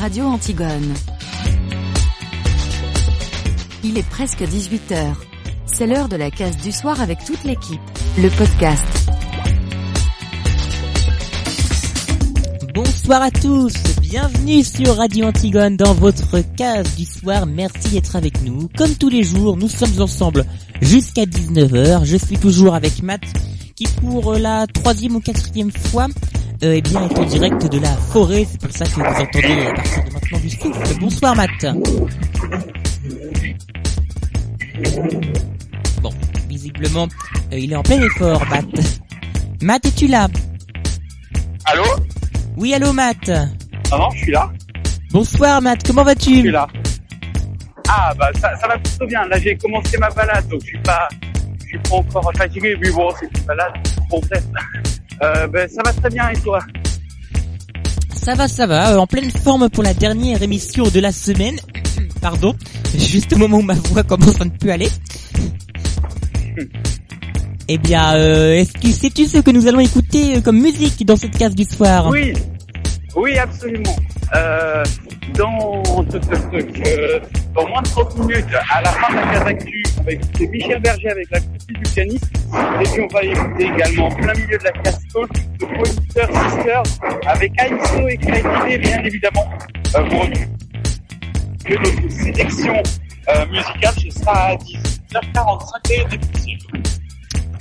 Radio Antigone. Il est presque 18h. C'est l'heure de la case du soir avec toute l'équipe. Le podcast. Bonsoir à tous, bienvenue sur Radio Antigone dans votre case du soir, merci d'être avec nous. Comme tous les jours, nous sommes ensemble jusqu'à 19h, je suis toujours avec Matt qui pour la troisième ou quatrième fois euh, eh bien, est en direct de la forêt, c'est pour ça que vous entendez à partir de maintenant du souffle. Bonsoir Matt. Bon, visiblement, euh, il est en plein effort, Matt. Matt, es-tu là? Allô? Oui, allô Matt. Non, non, je suis là. Bonsoir Matt, comment Je suis vas-tu là. Ah, bah, ça, ça va plutôt bien. Là, j'ai commencé ma balade, donc je suis pas, je suis pas encore fatigué, mais bon, c'est une balade. Bref. Euh, ben, ça va très bien, et toi? Ça va, ça va, euh, en pleine forme pour la dernière émission de la semaine. Pardon, juste au moment où ma voix commence à ne plus aller. Eh bien, euh, est-ce que sais-tu ce que nous allons écouter euh, comme musique dans cette case du soir Oui. Oui, absolument. Euh, dans, euh, dans moins de 30 minutes, à la fin de la case actu, avec c'est Michel Berger avec la du pianiste. Et puis, on va écouter également, en plein milieu de la talk, The Pointer Sisters, avec AISO et Créativité, bien évidemment. Euh, pour que notre sélection euh, musicale, ce sera à 10h45 et possibles.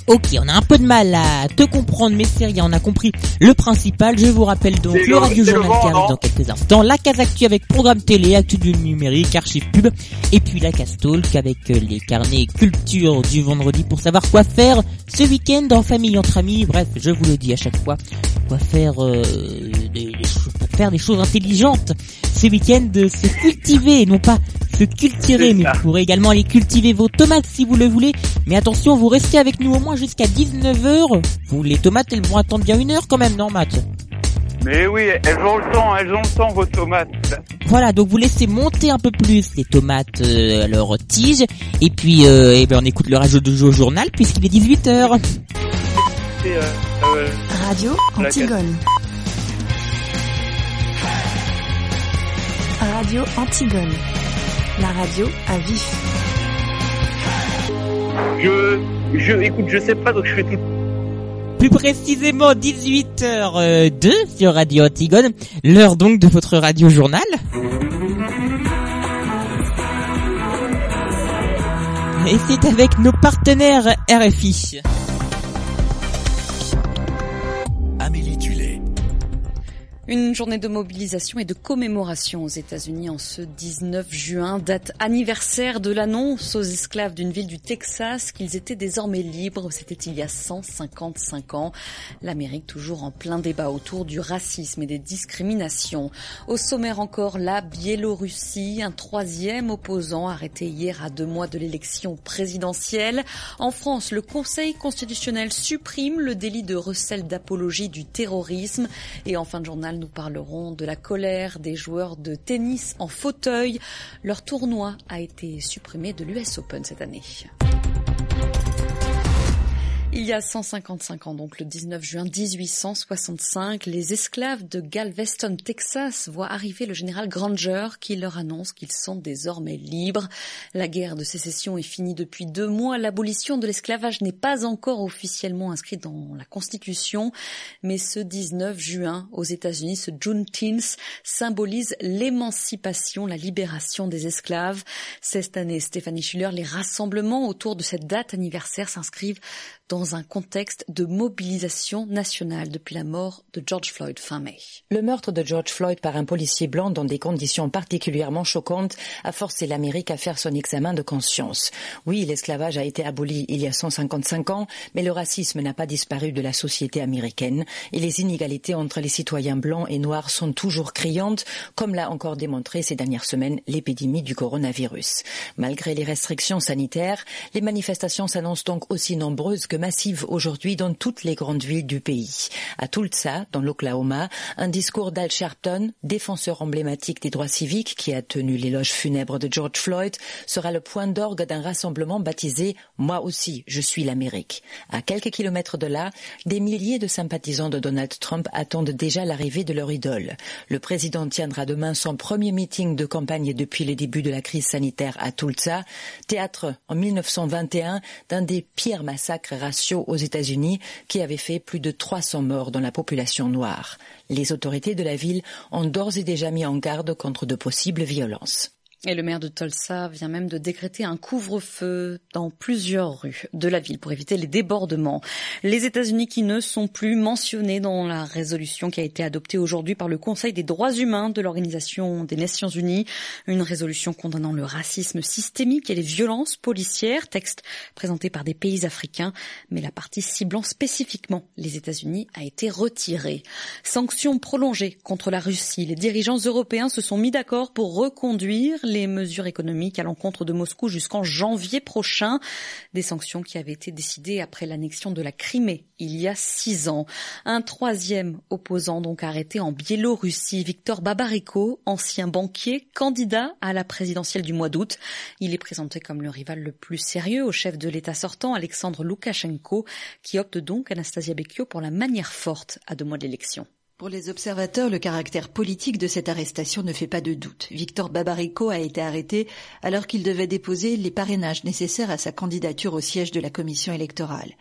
Ok, on a un peu de mal à te comprendre, mais c'est rien, on a compris le principal. Je vous rappelle donc le Radio Journal qui arrive dans quelques instants, la case actu avec programme télé, actu du numérique, archive pub, et puis la case talk avec euh, les carnets culture du vendredi pour savoir quoi faire ce week-end en famille, entre amis. Bref, je vous le dis à chaque fois, quoi faire euh, des, pour faire des choses intelligentes ce week-end, de se cultiver, et non pas se cultiver, mais vous pourrez également aller cultiver vos tomates si vous le voulez. Mais attention, vous restez avec nous au moins jusqu'à 19h. Vous, les tomates, elles vont attendre bien une heure quand même, non, Matt? Mais oui, elles ont le temps, elles ont le temps, vos tomates. Voilà, donc vous laissez monter un peu plus les tomates euh, à leur tige. Et puis, euh, eh ben, on écoute le radio de au journal puisqu'il est 18h. C'est, euh, euh, Radio Antigone. Radio Antigone. La radio à vif. je, je, écoute, je sais pas, donc je fais tout. Plus précisément 18h02 sur Radio Antigone. L'heure donc de votre radio journal. Et c'est avec nos partenaires RFI. Une journée de mobilisation et de commémoration aux États-Unis en ce 19 juin, date anniversaire de l'annonce aux esclaves d'une ville du Texas qu'ils étaient désormais libres. C'était il y a 155 ans. L'Amérique toujours en plein débat autour du racisme et des discriminations. Au sommaire encore, la Biélorussie, un troisième opposant arrêté hier à deux mois de l'élection présidentielle. En France, le Conseil constitutionnel supprime le délit de recel d'apologie du terrorisme. Et en fin de journal, nous parlerons de la colère des joueurs de tennis en fauteuil. Leur tournoi a été supprimé de l'US Open cette année. Il y a 155 ans, donc le 19 juin 1865, les esclaves de Galveston, Texas, voient arriver le général Granger qui leur annonce qu'ils sont désormais libres. La guerre de sécession est finie depuis deux mois. L'abolition de l'esclavage n'est pas encore officiellement inscrite dans la Constitution, mais ce 19 juin aux États-Unis, ce Juneteenth symbolise l'émancipation, la libération des esclaves. Cette année, Stéphanie Schuller, les rassemblements autour de cette date anniversaire s'inscrivent dans un contexte de mobilisation nationale depuis la mort de George Floyd fin mai. Le meurtre de George Floyd par un policier blanc dans des conditions particulièrement choquantes a forcé l'Amérique à faire son examen de conscience. Oui, l'esclavage a été aboli il y a 155 ans, mais le racisme n'a pas disparu de la société américaine et les inégalités entre les citoyens blancs et noirs sont toujours criantes, comme l'a encore démontré ces dernières semaines l'épidémie du coronavirus. Malgré les restrictions sanitaires, les manifestations s'annoncent donc aussi nombreuses que massives aujourd'hui dans toutes les grandes villes du pays. À Tulsa, dans l'Oklahoma, un discours d'Al Sharpton, défenseur emblématique des droits civiques qui a tenu l'éloge funèbre de George Floyd, sera le point d'orgue d'un rassemblement baptisé Moi aussi, je suis l'Amérique. À quelques kilomètres de là, des milliers de sympathisants de Donald Trump attendent déjà l'arrivée de leur idole. Le président tiendra demain son premier meeting de campagne depuis le début de la crise sanitaire à Tulsa, théâtre en 1921 d'un des pires massacres aux États-Unis qui avait fait plus de 300 morts dans la population noire. Les autorités de la ville ont d'ores et déjà mis en garde contre de possibles violences. Et le maire de Tulsa vient même de décréter un couvre-feu dans plusieurs rues de la ville pour éviter les débordements. Les États-Unis qui ne sont plus mentionnés dans la résolution qui a été adoptée aujourd'hui par le Conseil des droits humains de l'Organisation des Nations Unies. Une résolution condamnant le racisme systémique et les violences policières, texte présenté par des pays africains, mais la partie ciblant spécifiquement les États-Unis a été retirée. Sanctions prolongées contre la Russie. Les dirigeants européens se sont mis d'accord pour reconduire les mesures économiques à l'encontre de Moscou jusqu'en janvier prochain. Des sanctions qui avaient été décidées après l'annexion de la Crimée il y a six ans. Un troisième opposant donc arrêté en Biélorussie, Victor Babariko, ancien banquier, candidat à la présidentielle du mois d'août. Il est présenté comme le rival le plus sérieux au chef de l'État sortant, Alexandre Loukachenko, qui opte donc, Anastasia Bekio, pour la manière forte à deux mois de l'élection. Pour les observateurs, le caractère politique de cette arrestation ne fait pas de doute. Victor Babarico a été arrêté alors qu'il devait déposer les parrainages nécessaires à sa candidature au siège de la commission électorale.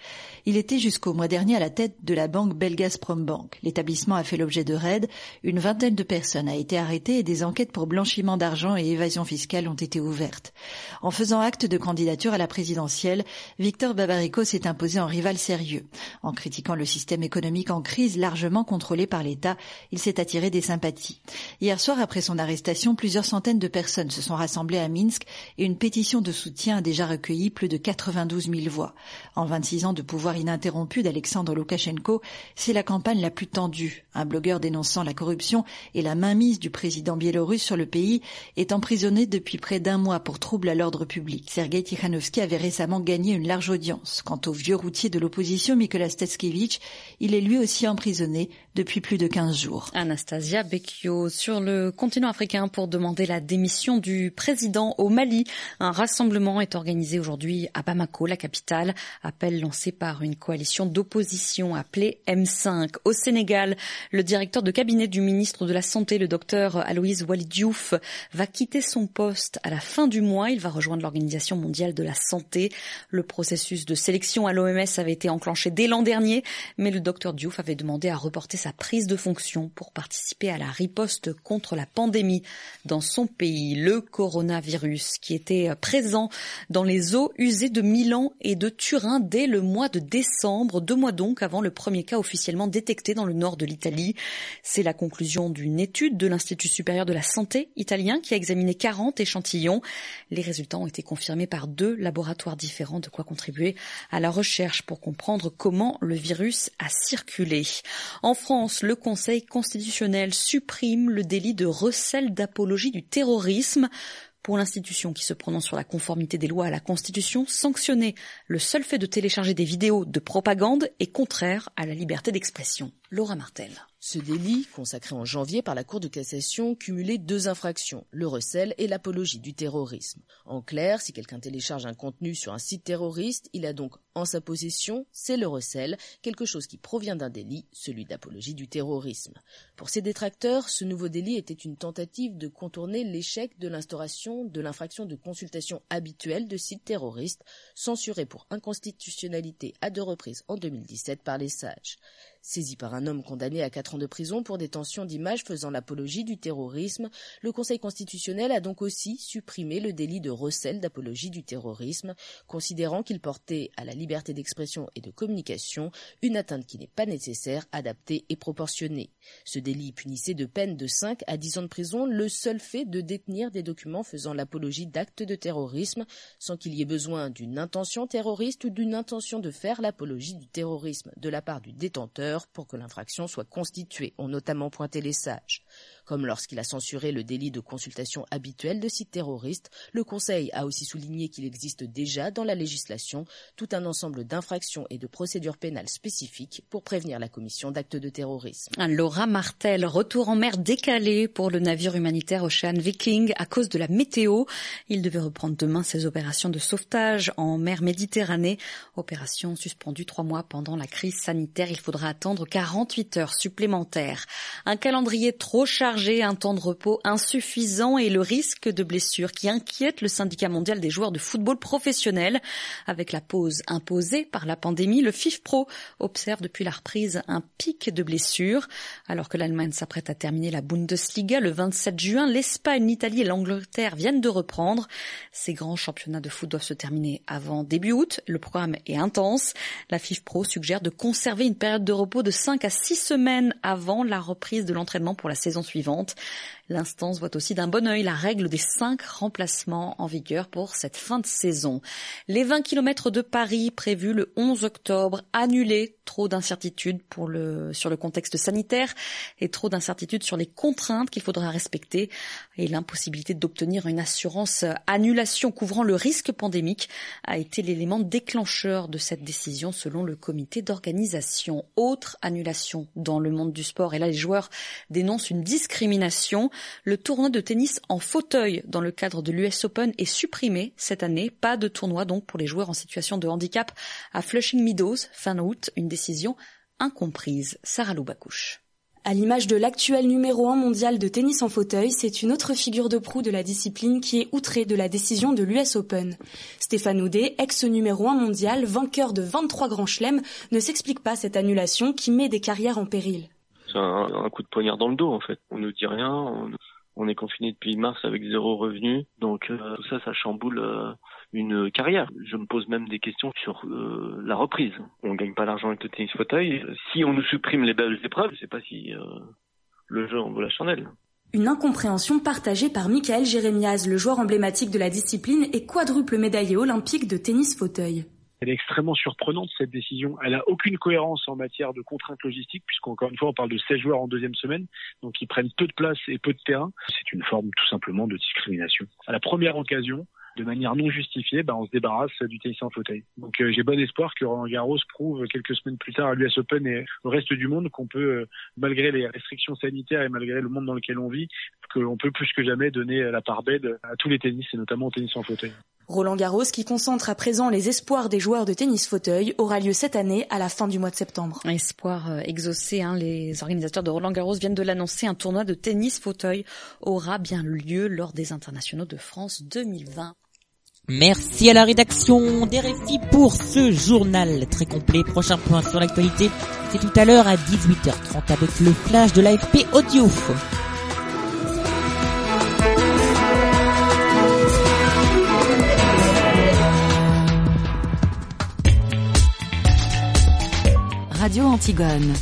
Il était jusqu'au mois dernier à la tête de la banque Belgazprom Bank. L'établissement a fait l'objet de raids. Une vingtaine de personnes a été arrêtées et des enquêtes pour blanchiment d'argent et évasion fiscale ont été ouvertes. En faisant acte de candidature à la présidentielle, Victor Babarico s'est imposé en rival sérieux. En critiquant le système économique en crise largement contrôlé par l'État, il s'est attiré des sympathies. Hier soir, après son arrestation, plusieurs centaines de personnes se sont rassemblées à Minsk et une pétition de soutien a déjà recueilli plus de 92 000 voix. En 26 ans de pouvoir ininterrompue d'Alexandre Loukachenko, c'est la campagne la plus tendue. Un blogueur dénonçant la corruption et la mainmise du président biélorusse sur le pays est emprisonné depuis près d'un mois pour trouble à l'ordre public. Sergei Tikhanovsky avait récemment gagné une large audience. Quant au vieux routier de l'opposition, Mikola Steskevich, il est lui aussi emprisonné depuis plus de 15 jours. Anastasia Becchio sur le continent africain pour demander la démission du président au Mali. Un rassemblement est organisé aujourd'hui à Bamako, la capitale. Appel lancé par une coalition d'opposition appelée M5. Au Sénégal, le directeur de cabinet du ministre de la Santé, le docteur Aloïse Walidiouf, va quitter son poste à la fin du mois. Il va rejoindre l'Organisation mondiale de la santé. Le processus de sélection à l'OMS avait été enclenché dès l'an dernier, mais le docteur Diouf avait demandé à reporter sa prise de fonction pour participer à la riposte contre la pandémie dans son pays. Le coronavirus qui était présent dans les eaux usées de Milan et de Turin dès le mois de décembre, deux mois donc avant le premier cas officiellement détecté dans le nord de l'Italie. C'est la conclusion d'une étude de l'Institut supérieur de la santé italien qui a examiné 40 échantillons. Les résultats ont été confirmés par deux laboratoires différents, de quoi contribuer à la recherche pour comprendre comment le virus a circulé. En France, le Conseil constitutionnel supprime le délit de recel d'apologie du terrorisme pour l'institution qui se prononce sur la conformité des lois à la Constitution, sanctionner le seul fait de télécharger des vidéos de propagande est contraire à la liberté d'expression. Laura Martel. Ce délit, consacré en janvier par la Cour de cassation, cumulait deux infractions, le recel et l'apologie du terrorisme. En clair, si quelqu'un télécharge un contenu sur un site terroriste, il a donc en sa possession, c'est le recel, quelque chose qui provient d'un délit, celui d'apologie du terrorisme. Pour ces détracteurs, ce nouveau délit était une tentative de contourner l'échec de l'instauration de l'infraction de consultation habituelle de sites terroristes, censurée pour inconstitutionnalité à deux reprises en 2017 par les sages. Saisi par un homme condamné à quatre ans de prison pour détention d'images faisant l'apologie du terrorisme, le Conseil constitutionnel a donc aussi supprimé le délit de recel d'apologie du terrorisme, considérant qu'il portait à la liberté d'expression et de communication une atteinte qui n'est pas nécessaire, adaptée et proportionnée. Ce délit punissait de peine de 5 à 10 ans de prison le seul fait de détenir des documents faisant l'apologie d'actes de terrorisme sans qu'il y ait besoin d'une intention terroriste ou d'une intention de faire l'apologie du terrorisme de la part du détenteur pour que l'infraction soit constituée, ont notamment pointé les sages. Comme lorsqu'il a censuré le délit de consultation habituelle de sites terroristes, le Conseil a aussi souligné qu'il existe déjà dans la législation tout un ensemble d'infractions et de procédures pénales spécifiques pour prévenir la commission d'actes de terrorisme. Laura Martel, retour en mer décalé pour le navire humanitaire Ocean Viking à cause de la météo. Il devait reprendre demain ses opérations de sauvetage en mer Méditerranée. Opération suspendue trois mois pendant la crise sanitaire. Il faudra attendre 48 heures supplémentaires. Un calendrier trop chargé un temps de repos insuffisant et le risque de blessure qui inquiète le syndicat mondial des joueurs de football professionnel. Avec la pause imposée par la pandémie, le FIFPro observe depuis la reprise un pic de blessures. Alors que l'Allemagne s'apprête à terminer la Bundesliga le 27 juin, l'Espagne, l'Italie et l'Angleterre viennent de reprendre. Ces grands championnats de foot doivent se terminer avant début août. Le programme est intense. La FIFPro suggère de conserver une période de repos de 5 à 6 semaines avant la reprise de l'entraînement pour la saison suivante suivante L'instance voit aussi d'un bon œil la règle des cinq remplacements en vigueur pour cette fin de saison. Les 20 km de Paris prévus le 11 octobre annulés. Trop d'incertitudes sur le contexte sanitaire et trop d'incertitudes sur les contraintes qu'il faudra respecter et l'impossibilité d'obtenir une assurance annulation couvrant le risque pandémique a été l'élément déclencheur de cette décision selon le comité d'organisation. Autre annulation dans le monde du sport et là les joueurs dénoncent une discrimination. Le tournoi de tennis en fauteuil dans le cadre de l'US Open est supprimé cette année. Pas de tournoi donc pour les joueurs en situation de handicap à Flushing Meadows fin août. Une décision incomprise. Sarah Loubacouche. À l'image de l'actuel numéro 1 mondial de tennis en fauteuil, c'est une autre figure de proue de la discipline qui est outrée de la décision de l'US Open. Stéphane Houdet, ex-numéro 1 mondial, vainqueur de 23 grands chelems, ne s'explique pas cette annulation qui met des carrières en péril. C'est un, coup de poignard dans le dos en fait. On ne dit rien, on, est confiné depuis mars avec zéro revenu, donc euh, tout ça, ça chamboule euh, une carrière. Je me pose même des questions sur euh, la reprise. On gagne pas l'argent avec le tennis fauteuil. Si on nous supprime les belles épreuves, je sais pas si le jeu en vaut la chandelle. Une incompréhension partagée par Michael Jérémiaz, le joueur emblématique de la discipline et quadruple médaillé olympique de tennis fauteuil. Elle est extrêmement surprenante cette décision. Elle a aucune cohérence en matière de contraintes logistiques, puisqu'encore une fois on parle de 16 joueurs en deuxième semaine, donc ils prennent peu de place et peu de terrain. C'est une forme tout simplement de discrimination. À la première occasion, de manière non justifiée, bah, on se débarrasse du tennis en fauteuil. Donc euh, j'ai bon espoir que Roland Garros prouve quelques semaines plus tard à l'US Open et au reste du monde qu'on peut, euh, malgré les restrictions sanitaires et malgré le monde dans lequel on vit, qu'on peut plus que jamais donner la part belle à tous les tennis et notamment au tennis en fauteuil. Roland Garros, qui concentre à présent les espoirs des joueurs de tennis fauteuil, aura lieu cette année à la fin du mois de septembre. Espoir euh, exaucé, hein, les organisateurs de Roland Garros viennent de l'annoncer, un tournoi de tennis fauteuil aura bien lieu lors des internationaux de France 2020. Merci à la rédaction des récits pour ce journal très complet. Prochain point sur l'actualité, c'est tout à l'heure à 18h30 avec le flash de l'AFP Audio. Radio Antigone.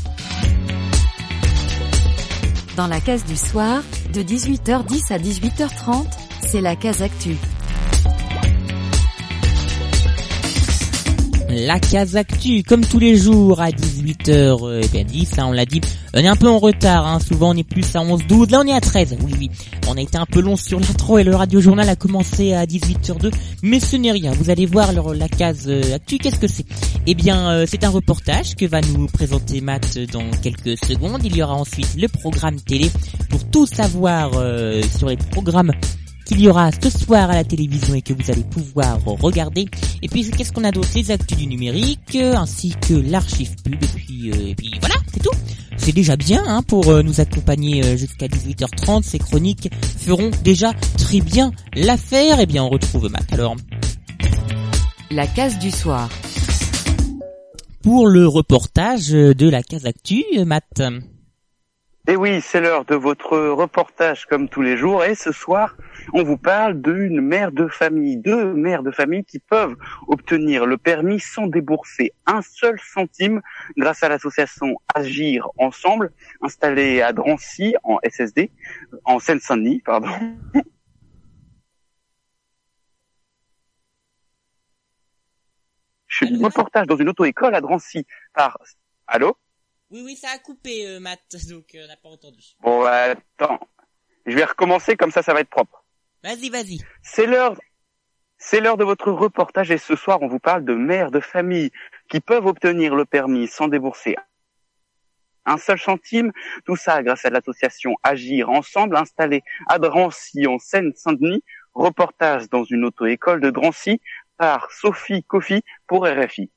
Dans la case du soir, de 18h10 à 18h30, c'est la case actu. La case actu, comme tous les jours à 18h10, euh, hein, on l'a dit, on est un peu en retard, hein, souvent on est plus à 11-12, là on est à 13, oui oui, on a été un peu long sur l'intro et le radio journal a commencé à 18h02, mais ce n'est rien, vous allez voir la case euh, actu, qu'est-ce que c'est? Eh bien euh, c'est un reportage que va nous présenter Matt dans quelques secondes, il y aura ensuite le programme télé pour tout savoir sur les programmes qu'il y aura ce soir à la télévision et que vous allez pouvoir regarder. Et puis qu'est-ce qu'on a d'autre? Les actus du numérique, euh, ainsi que l'archive pub. Et puis, euh, et puis voilà, c'est tout. C'est déjà bien hein, pour euh, nous accompagner jusqu'à 18h30. Ces chroniques feront déjà très bien l'affaire. Et eh bien on retrouve Matt alors. La case du soir. Pour le reportage de la case actu, Matt. Et eh oui, c'est l'heure de votre reportage comme tous les jours. Et ce soir, on vous parle d'une mère de famille, deux mères de famille qui peuvent obtenir le permis sans débourser un seul centime grâce à l'association Agir Ensemble, installée à Drancy en SSD, en Seine-Saint-Denis, pardon. Je suis reportage dans une auto-école à Drancy par... Allô? Oui, oui, ça a coupé, euh, Matt, donc euh, on n'a pas entendu. Bon, bah, attends. Je vais recommencer comme ça, ça va être propre. Vas-y, vas-y. C'est l'heure, c'est l'heure de votre reportage et ce soir, on vous parle de mères de famille qui peuvent obtenir le permis sans débourser un seul centime. Tout ça grâce à l'association Agir Ensemble installée à Drancy en Seine-Saint-Denis. Reportage dans une auto-école de Drancy par Sophie Kofi pour RFI.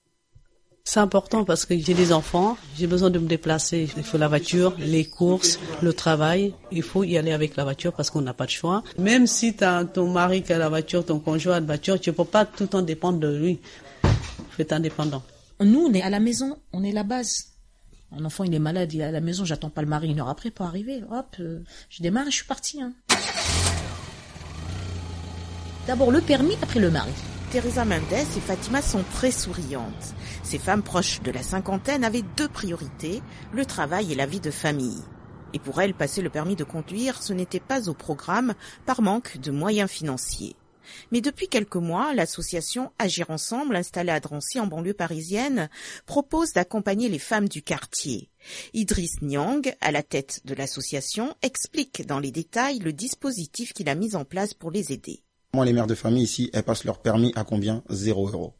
C'est important parce que j'ai des enfants, j'ai besoin de me déplacer. Il faut la voiture, les courses, le travail. Il faut y aller avec la voiture parce qu'on n'a pas de choix. Même si tu as ton mari qui a la voiture, ton conjoint a la voiture, tu peux pas tout le temps dépendre de lui. Il faut être indépendant. Nous, on est à la maison, on est la base. Un enfant, il est malade, il est à la maison, j'attends pas le mari une heure après pour arriver. Hop, euh, je démarre et je suis parti. Hein. D'abord le permis, après le mari. Teresa Mendes et Fatima sont très souriantes. Ces femmes proches de la cinquantaine avaient deux priorités, le travail et la vie de famille. Et pour elles, passer le permis de conduire, ce n'était pas au programme par manque de moyens financiers. Mais depuis quelques mois, l'association Agir Ensemble, installée à Drancy en banlieue parisienne, propose d'accompagner les femmes du quartier. Idriss Nyang, à la tête de l'association, explique dans les détails le dispositif qu'il a mis en place pour les aider. Moi, les mères de famille ici, elles passent leur permis à combien? Zéro euro.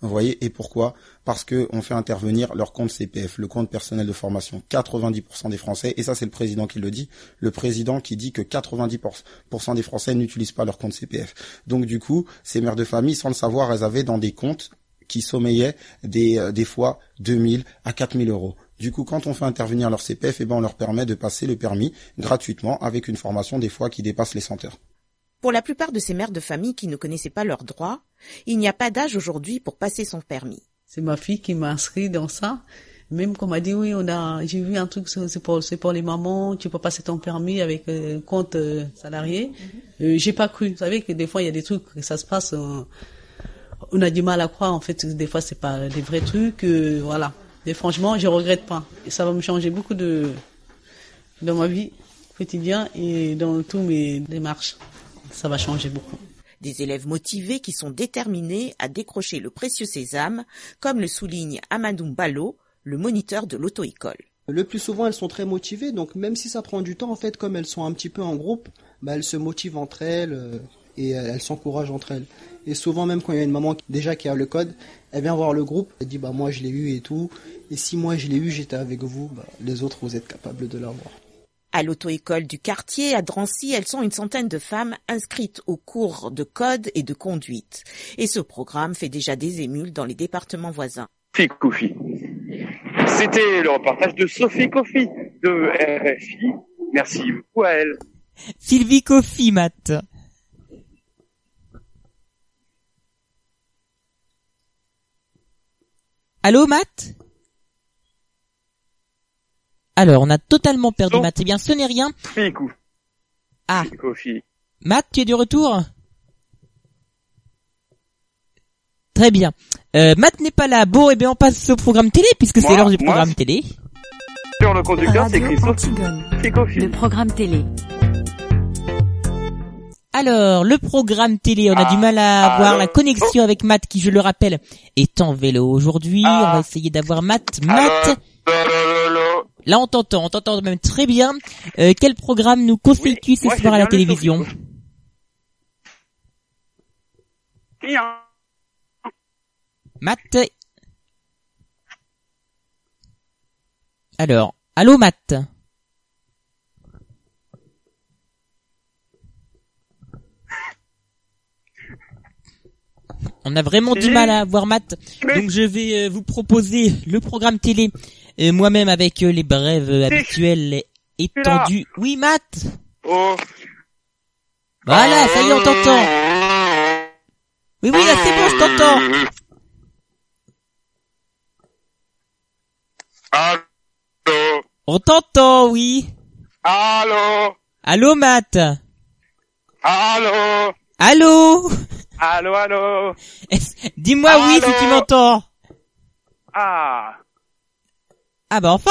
Vous voyez, et pourquoi? Parce que on fait intervenir leur compte CPF, le compte personnel de formation. 90% des Français, et ça c'est le président qui le dit, le président qui dit que 90% des Français n'utilisent pas leur compte CPF. Donc du coup, ces mères de famille, sans le savoir, elles avaient dans des comptes qui sommeillaient des, euh, des fois 2000 à 4000 euros. Du coup, quand on fait intervenir leur CPF, eh ben, on leur permet de passer le permis gratuitement avec une formation des fois qui dépasse les 100 heures. Pour la plupart de ces mères de famille qui ne connaissaient pas leurs droits, il n'y a pas d'âge aujourd'hui pour passer son permis. C'est ma fille qui m'a inscrit dans ça. Même qu'on m'a dit oui, on a, j'ai vu un truc, c'est pour, c'est pour les mamans, tu peux passer ton permis avec euh, compte euh, salarié. Euh, j'ai pas cru. Vous savez que des fois il y a des trucs, ça se passe, on a du mal à croire. En fait, des fois c'est pas des vrais trucs. euh, voilà. Et franchement, je regrette pas. Et ça va me changer beaucoup de dans ma vie quotidienne et dans tous mes démarches. Ça va changer beaucoup. Des élèves motivés qui sont déterminés à décrocher le précieux sésame, comme le souligne Amadou Ballo, le moniteur de l'auto-école. Le plus souvent, elles sont très motivées, donc même si ça prend du temps, en fait, comme elles sont un petit peu en groupe, bah, elles se motivent entre elles euh, et euh, elles s'encouragent entre elles. Et souvent, même quand il y a une maman qui- déjà qui a le code, elle vient voir le groupe, elle dit bah moi je l'ai eu et tout. Et si moi je l'ai eu, j'étais avec vous, bah, les autres vous êtes capables de l'avoir. À l'auto-école du quartier, à Drancy, elles sont une centaine de femmes inscrites au cours de code et de conduite. Et ce programme fait déjà des émules dans les départements voisins. C'était le reportage de Sophie Kofi de RFI. Merci beaucoup à elle. Sylvie Kofi, Matt. Allô, Matt? Alors, on a totalement perdu Matt. Eh bien, ce n'est rien. Ah. Kofi. Matt, tu es du retour Très bien. Euh, Matt n'est pas là. Bon, eh bien, on passe au programme télé, puisque c'est l'heure du programme télé. Sur le conducteur, c'est programme télé. Alors, le programme télé, on a du mal à Ah, avoir la connexion avec Matt, qui, je le rappelle, est en vélo aujourd'hui. Ah. On va essayer d'avoir Matt. Matt, là, on t'entend, on t'entend même très bien. Euh, quel programme nous conseilles-tu ce soir à la télévision. Matt. Alors, allô Matt. On a vraiment du mal à voir Matt, donc je vais euh, vous proposer le programme télé euh, moi-même avec euh, les brèves habituelles étendues. Oui Matt Oh. Voilà, ça y est, on t'entend. Oui, oui, là c'est bon, je t'entends. Allô. On t'entend, oui. Allô. Allô Matt Allô. Allô Allô, allô. Dis-moi oui si tu m'entends. Ah. Ah bah enfin.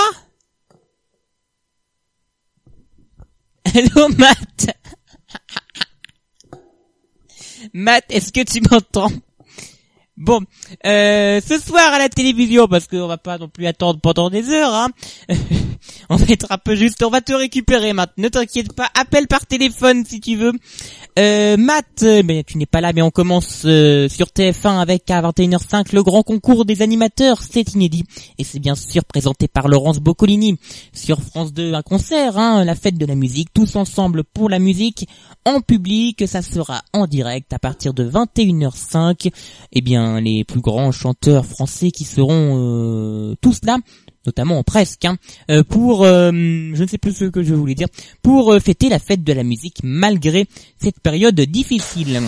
Allô Matt. Matt, est-ce que tu m'entends? Bon, euh, ce soir à la télévision, parce qu'on va pas non plus attendre pendant des heures, hein. on va être un peu juste, on va te récupérer maintenant, ne t'inquiète pas, appelle par téléphone si tu veux. Euh, Matt, euh, ben, tu n'es pas là, mais on commence euh, sur TF1 avec à 21h05 le grand concours des animateurs, c'est inédit. Et c'est bien sûr présenté par Laurence Boccolini. Sur France 2, un concert, hein, la fête de la musique, tous ensemble pour la musique, en public, ça sera en direct à partir de 21h05. Eh bien, les plus grands chanteurs français qui seront euh, tous là notamment presque, hein, euh, pour, euh, je ne sais plus ce que je voulais dire, pour fêter la fête de la musique malgré cette période difficile.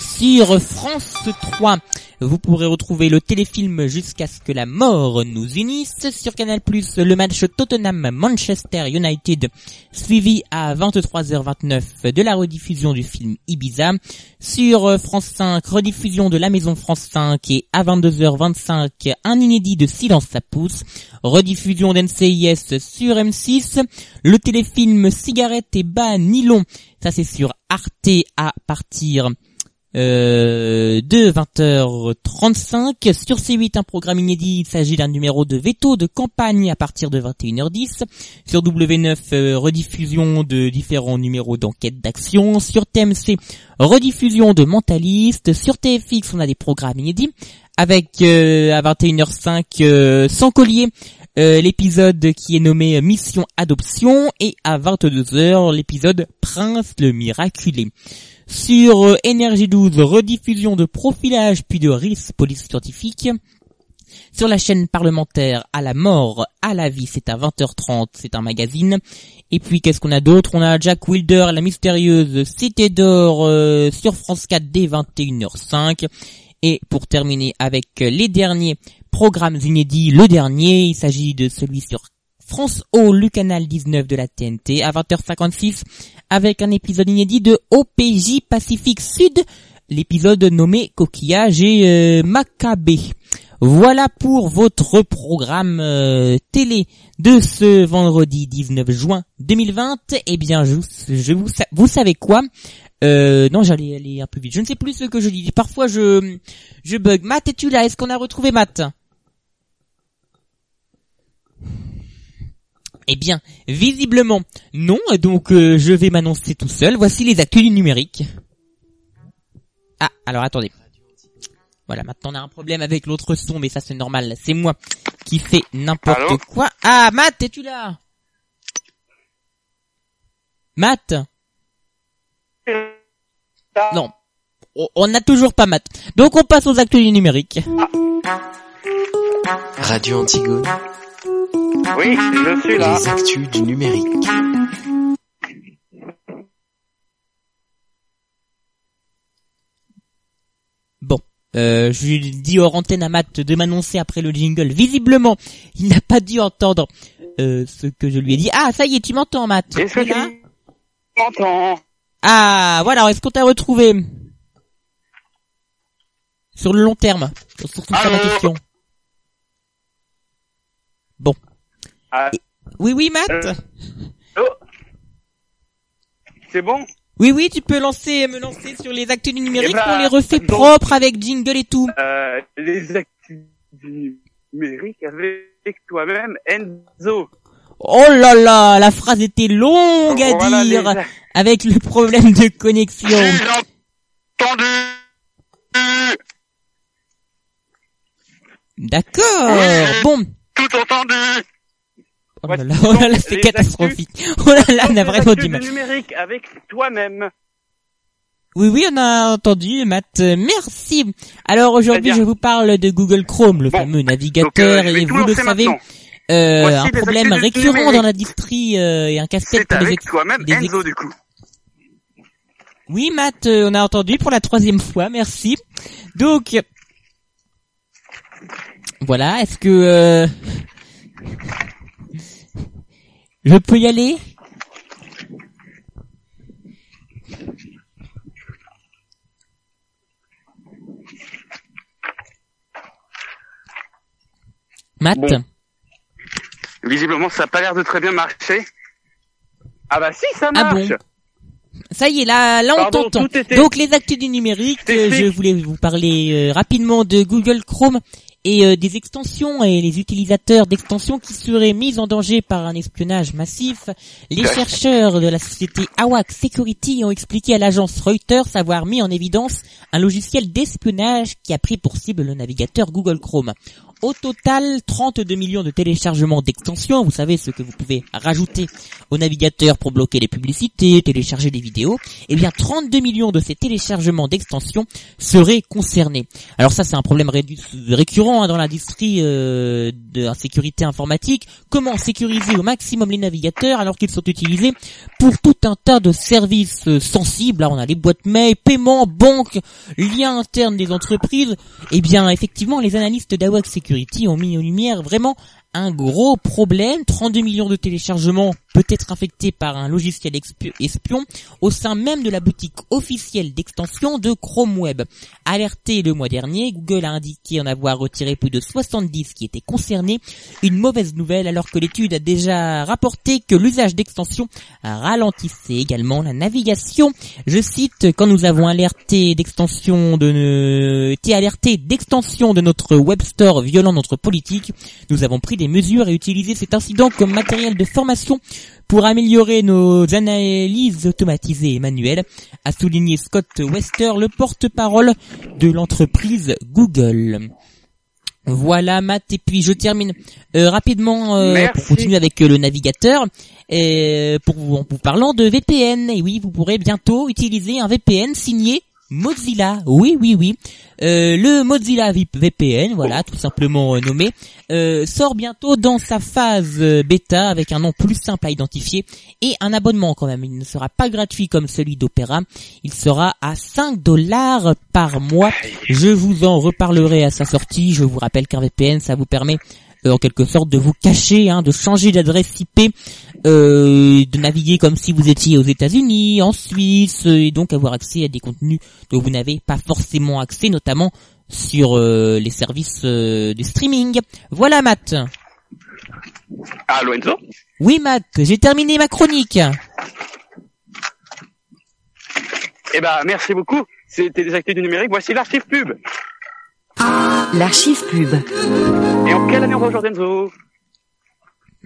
Sur France 3, vous pourrez retrouver le téléfilm Jusqu'à ce que la mort nous unisse. Sur Canal+, le match Tottenham-Manchester United, suivi à 23h29 de la rediffusion du film Ibiza. Sur France 5, rediffusion de La Maison France 5 et à 22h25, un inédit de Silence ça pousse. Rediffusion d'NCIS sur M6. Le téléfilm Cigarette et bas nylon, ça c'est sur Arte à partir euh, de 20h35. Sur C8, un programme inédit, il s'agit d'un numéro de veto de campagne à partir de 21h10. Sur W9, euh, rediffusion de différents numéros d'enquête d'action. Sur TMC, rediffusion de Mentaliste. Sur TFX, on a des programmes inédits avec euh, à 21h05 euh, sans collier euh, l'épisode qui est nommé Mission Adoption et à 22h l'épisode Prince le Miraculé. Sur euh, Énergie 12, rediffusion de profilage puis de RIS police scientifique. Sur la chaîne parlementaire à la mort, à la vie, c'est à 20h30, c'est un magazine. Et puis qu'est-ce qu'on a d'autre? On a Jack Wilder, la mystérieuse Cité d'or euh, sur France 4 dès 21h05. Et pour terminer avec les derniers programmes inédits, le dernier, il s'agit de celui sur France O, le canal 19 de la TNT, à 20h56, avec un épisode inédit de OPJ Pacifique Sud, l'épisode nommé Coquillage et euh. Voilà pour votre programme euh, télé de ce vendredi 19 juin 2020. Eh bien, je, vous savez quoi? Euh, non, j'allais aller un peu vite. Je ne sais plus ce que je dis. Parfois, je, je bug. Matt, es-tu là? Est-ce qu'on a retrouvé Matt? Eh bien, visiblement, non. Donc, euh, je vais m'annoncer tout seul. Voici les actus du numérique. Ah, alors attendez. Voilà, maintenant on a un problème avec l'autre son, mais ça c'est normal. C'est moi qui fais n'importe quoi. Ah, Matt, es-tu là? Matt? Non. On n'a toujours pas Matt. Donc on passe aux actus du numérique. Radio Antigone. Oui, je suis là. Les actus du numérique. Bon. Euh, je lui dis hors antenne à Matt de m'annoncer après le jingle. Visiblement, il n'a pas dû entendre euh, ce que je lui ai dit. Ah, ça y est, tu m'entends, Matt Est-ce que là tu m'entends Ah, voilà, est-ce qu'on t'a retrouvé? Sur le long terme, sur tout ça ma question. Bon. Ah, Oui, oui, Matt Euh. oh. C'est bon? Oui, oui, tu peux lancer, me lancer sur les actus du numérique, Eh ben, on les refait donc- propres avec jingle et tout. euh, Les actus du numérique avec toi-même, Enzo. Oh là là, la phrase était longue à Voilà dire, avec le problème de connexion. Entendu D'accord, bon. Tout entendu Oh là là, oh là là, c'est catastrophique. Oh là là, on a vraiment du mal. numérique avec toi-même. Oui, oui, on a entendu, Matt. Merci. Alors aujourd'hui, je vous parle de Google Chrome, le fameux navigateur, donc, euh, vais et vous le savez, maintenant. euh, Voici un problème récurrent dans l'industrie euh, et un casse-tête pour les toi-même, Enzo, du coup. Oui, Matt, euh, on a entendu pour la troisième fois, merci. Donc, voilà, est-ce que euh, je peux y aller? Matt? Bon. Visiblement, ça a pas l'air de très bien marcher. Ah bah si, ça Ah marche bon Ça y est, là, là on t'entend. était- Donc les actus du numérique, euh, je voulais vous parler euh, rapidement de Google Chrome et euh, des extensions et les utilisateurs d'extensions qui seraient mis en danger par un espionnage massif. Les chercheurs de la société Awak Security ont expliqué à l'agence Reuters avoir mis en évidence un logiciel d'espionnage qui a pris pour cible le navigateur Google Chrome. Au total, 32 millions de téléchargements d'extensions, vous savez ce que vous pouvez rajouter au navigateur pour bloquer les publicités, télécharger des vidéos, eh bien 32 millions de ces téléchargements d'extensions seraient concernés. Alors ça c'est un problème récurrent hein, dans l'industrie euh, de la sécurité informatique. Comment sécuriser au maximum les navigateurs alors qu'ils sont utilisés pour tout un tas de services euh, sensibles? Là on a les boîtes mail, paiement, banque, liens internes des entreprises. Eh bien effectivement les analystes d'Awak Ont mis en lumière vraiment un gros problème. 32 millions de téléchargements peut être infectés par un logiciel espion au sein même de la boutique officielle d'extension de Chrome Web. Alerté le mois dernier, Google a indiqué en avoir retiré plus de 70 qui étaient concernés. Une mauvaise nouvelle alors que l'étude a déjà rapporté que l'usage d'extensions ralentissait également la navigation. Je cite, quand nous avons alerté d'extension de, été alerté d'extension de notre web store violant notre politique, nous avons pris des mesures et utilisé cet incident comme matériel de formation pour améliorer nos analyses automatisées et manuelles, a souligné Scott Wester, le porte-parole de l'entreprise Google. Voilà Matt et puis je termine euh, rapidement euh, pour continuer avec euh, le navigateur euh, pour vous, en vous parlant de VPN et oui vous pourrez bientôt utiliser un VPN signé Mozilla oui oui oui. Euh, le Mozilla VPN voilà tout simplement nommé euh, sort bientôt dans sa phase euh, bêta avec un nom plus simple à identifier et un abonnement quand même. Il ne sera pas gratuit comme celui d'Opera. Il sera à 5 dollars par mois. Je vous en reparlerai à sa sortie. Je vous rappelle qu'un VPN ça vous permet en quelque sorte de vous cacher, hein, de changer d'adresse IP, euh, de naviguer comme si vous étiez aux États-Unis, en Suisse, euh, et donc avoir accès à des contenus dont vous n'avez pas forcément accès, notamment sur euh, les services euh, de streaming. Voilà Matt. Allô Enzo? Oui Matt, j'ai terminé ma chronique. Eh ben, merci beaucoup. C'était des actus du numérique. Voici l'archive pub. L'archive pub. Et en quelle année on va aujourd'hui, Enzo?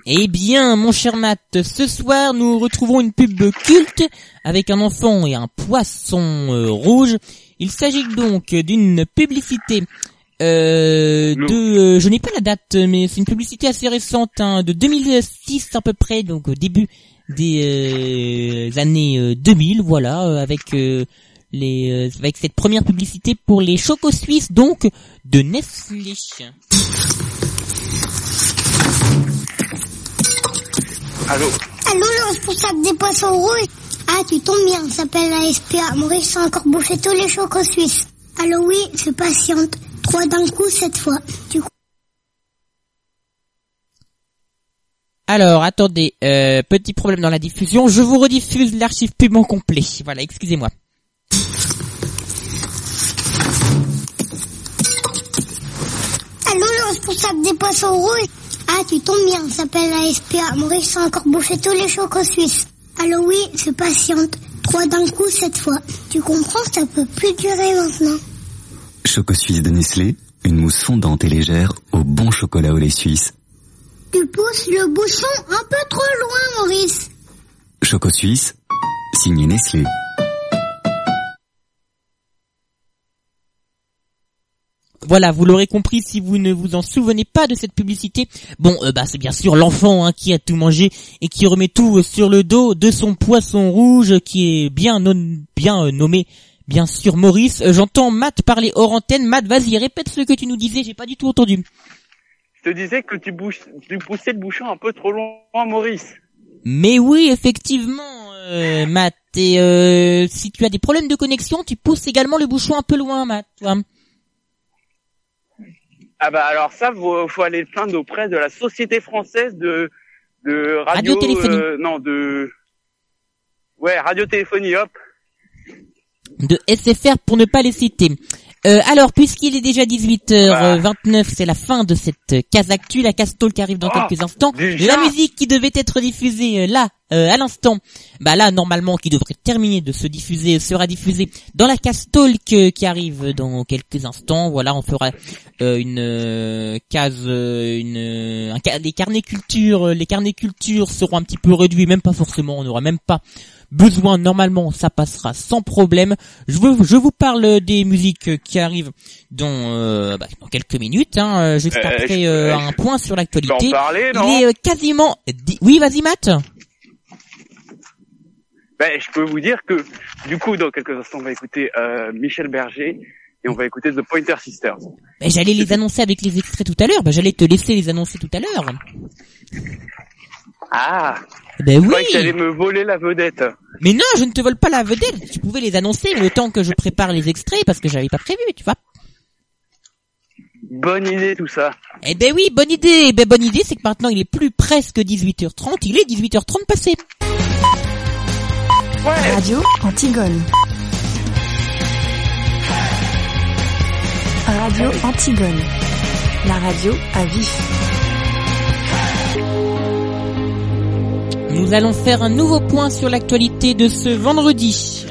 Eh bien, mon cher Matt, ce soir nous retrouvons une pub culte avec un enfant et un poisson euh, rouge. Il s'agit donc d'une publicité euh, de, euh, je n'ai pas la date, mais c'est une publicité assez récente, hein, de 2006 à peu près, donc au début des euh, années euh, 2000, voilà, avec les, avec cette première publicité pour les chocos suisses, donc de Nestlé. Allô Allô, le responsable des poissons rouges Ah, tu tombes bien, ça s'appelle la SPA. Maurice a encore bouffé tous les chocos suisses. Allô, oui, je patiente. Trois d'un coup cette fois. Du coup, Alors, attendez, euh, petit problème dans la diffusion. Je vous rediffuse l'archive pub en complet. Voilà, excusez-moi. Allô, le responsable des poissons rouges Ah, tu tombes bien, ça s'appelle la SPA. Maurice a encore bouffé tous les chocos suisses. Allô, oui, je patiente. Trois d'un coup cette fois. Tu comprends, ça peut plus durer maintenant. Choco Suisse de Nestlé, une mousse fondante et légère au bon chocolat au lait suisse. Tu pousses le bouchon un peu trop loin, Maurice. Choco Suisse, signé Nestlé. Voilà, vous l'aurez compris si vous ne vous en souvenez pas de cette publicité. Bon, euh, bah c'est bien sûr l'enfant hein, qui a tout mangé et qui remet tout euh, sur le dos de son poisson rouge qui est bien non- bien euh, nommé. Bien sûr, Maurice. Euh, J'entends Matt parler hors antenne. Matt, vas-y, répète ce que tu nous disais. J'ai pas du tout entendu. Je te disais que tu, bouches, tu poussais le bouchon un peu trop loin, Maurice. Mais oui, effectivement, euh, Matt. Et euh, si tu as des problèmes de connexion, tu pousses également le bouchon un peu loin, Matt. toi. Ah bah alors ça, faut, faut aller le plaindre auprès de la Société française de, de radio... Radiotéléphonie. euh, non, de... Ouais, radiotéléphonie, hop. de SFR pour ne pas les citer. Euh, alors, puisqu'il est déjà 18h29, c'est la fin de cette euh, case actu, la case talk arrive dans Ah, quelques instants. La musique qui devait être diffusée euh, là, euh, à l'instant, bah là normalement qui devrait terminer de se diffuser sera diffusé dans la case talk euh, qui arrive dans quelques instants. Voilà, on fera euh, une euh, case, euh, une un les carnets culture, euh, les carnets culture seront un petit peu réduits, même pas forcément, on n'aura même pas besoin. Normalement, ça passera sans problème. Je vous, je vous parle des musiques qui arrivent dans, euh, bah, dans quelques minutes, hein, euh, juste Euh, après je- euh, euh, un point sur l'actualité. Il est euh, quasiment. Oui, vas-y, Matt. Ben, je peux vous dire que, du coup, dans quelques instants, on va écouter euh, Michel Berger et on va écouter The Pointer Sisters. Ben, j'allais les annoncer avec les extraits tout à l'heure. Ben, j'allais te laisser les annoncer tout à l'heure. Ah Ben Je oui. que t'allais me voler la vedette. Mais non, je ne te vole pas la vedette. Tu pouvais les annoncer mais le temps que je prépare les extraits parce que j'avais pas prévu, tu vois. Bonne idée tout ça. Eh ben oui, bonne idée. Eh ben bonne idée, c'est que maintenant il est plus presque 18h30, il est 18h30 passé. Radio Antigone. Radio Antigone. La radio à vif. Nous allons faire un nouveau point sur l'actualité de ce vendredi.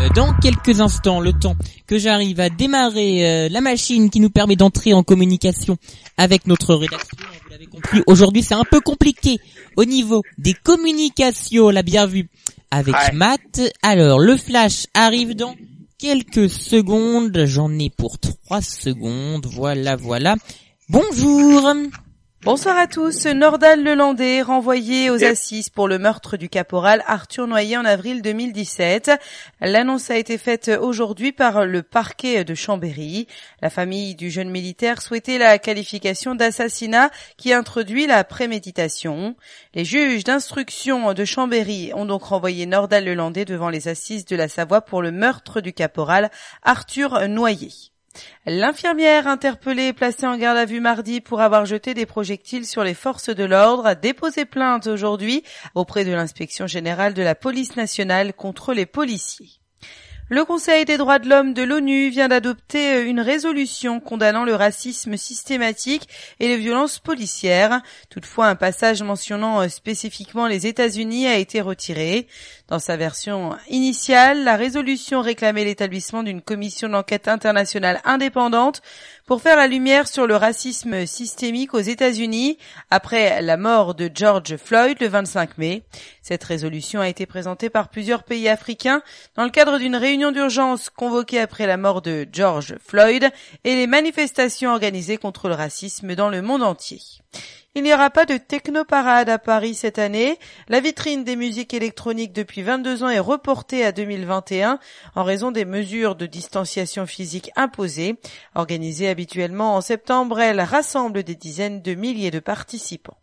Euh, Dans quelques instants, le temps que j'arrive à démarrer euh, la machine qui nous permet d'entrer en communication avec notre rédaction, vous l'avez compris, aujourd'hui c'est un peu compliqué au niveau des communications, on l'a bien vu avec Matt. Alors, le flash arrive dans quelques secondes, j'en ai pour trois secondes, voilà, voilà. Bonjour Bonsoir à tous. Nordal Lelandais renvoyé aux assises pour le meurtre du caporal Arthur Noyer en avril 2017. L'annonce a été faite aujourd'hui par le parquet de Chambéry. La famille du jeune militaire souhaitait la qualification d'assassinat qui introduit la préméditation. Les juges d'instruction de Chambéry ont donc renvoyé Nordal Lelandais devant les assises de la Savoie pour le meurtre du caporal Arthur Noyer. L'infirmière interpellée et placée en garde à vue mardi pour avoir jeté des projectiles sur les forces de l'ordre a déposé plainte aujourd'hui auprès de l'inspection générale de la police nationale contre les policiers. Le Conseil des droits de l'homme de l'ONU vient d'adopter une résolution condamnant le racisme systématique et les violences policières. Toutefois, un passage mentionnant euh, spécifiquement les États-Unis a été retiré. Dans sa version initiale, la résolution réclamait l'établissement d'une commission d'enquête internationale indépendante pour faire la lumière sur le racisme systémique aux États-Unis après la mort de George Floyd le 25 mai. Cette résolution a été présentée par plusieurs pays africains dans le cadre d'une réunion d'urgence convoquée après la mort de George Floyd et les manifestations organisées contre le racisme dans le monde entier. Il n'y aura pas de technoparade à Paris cette année. La vitrine des musiques électroniques depuis 22 ans est reportée à 2021 en raison des mesures de distanciation physique imposées. Organisée habituellement en septembre, elle rassemble des dizaines de milliers de participants.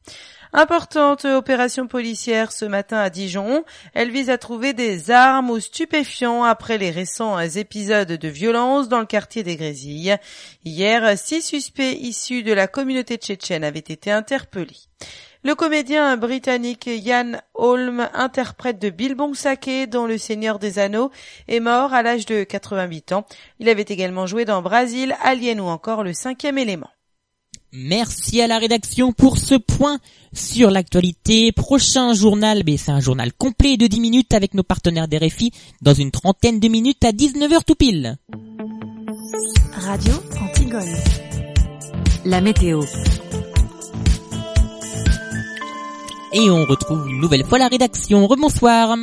Importante opération policière ce matin à Dijon. Elle vise à trouver des armes ou stupéfiants après les récents épisodes de violence dans le quartier des Grésilles. Hier, six suspects issus de la communauté tchétchène avaient été interpellés. Le comédien britannique Ian Holm, interprète de Bilbong Sake dans Le Seigneur des Anneaux, est mort à l'âge de 88 ans. Il avait également joué dans Brasil, Alien ou encore Le Cinquième élément. Merci à la rédaction pour ce point sur l'actualité. Prochain journal, mais c'est un journal complet de 10 minutes avec nos partenaires d'RFI dans une trentaine de minutes à 19h tout pile. Radio Antigone. La météo. Et on retrouve une nouvelle fois la rédaction. Rebonsoir.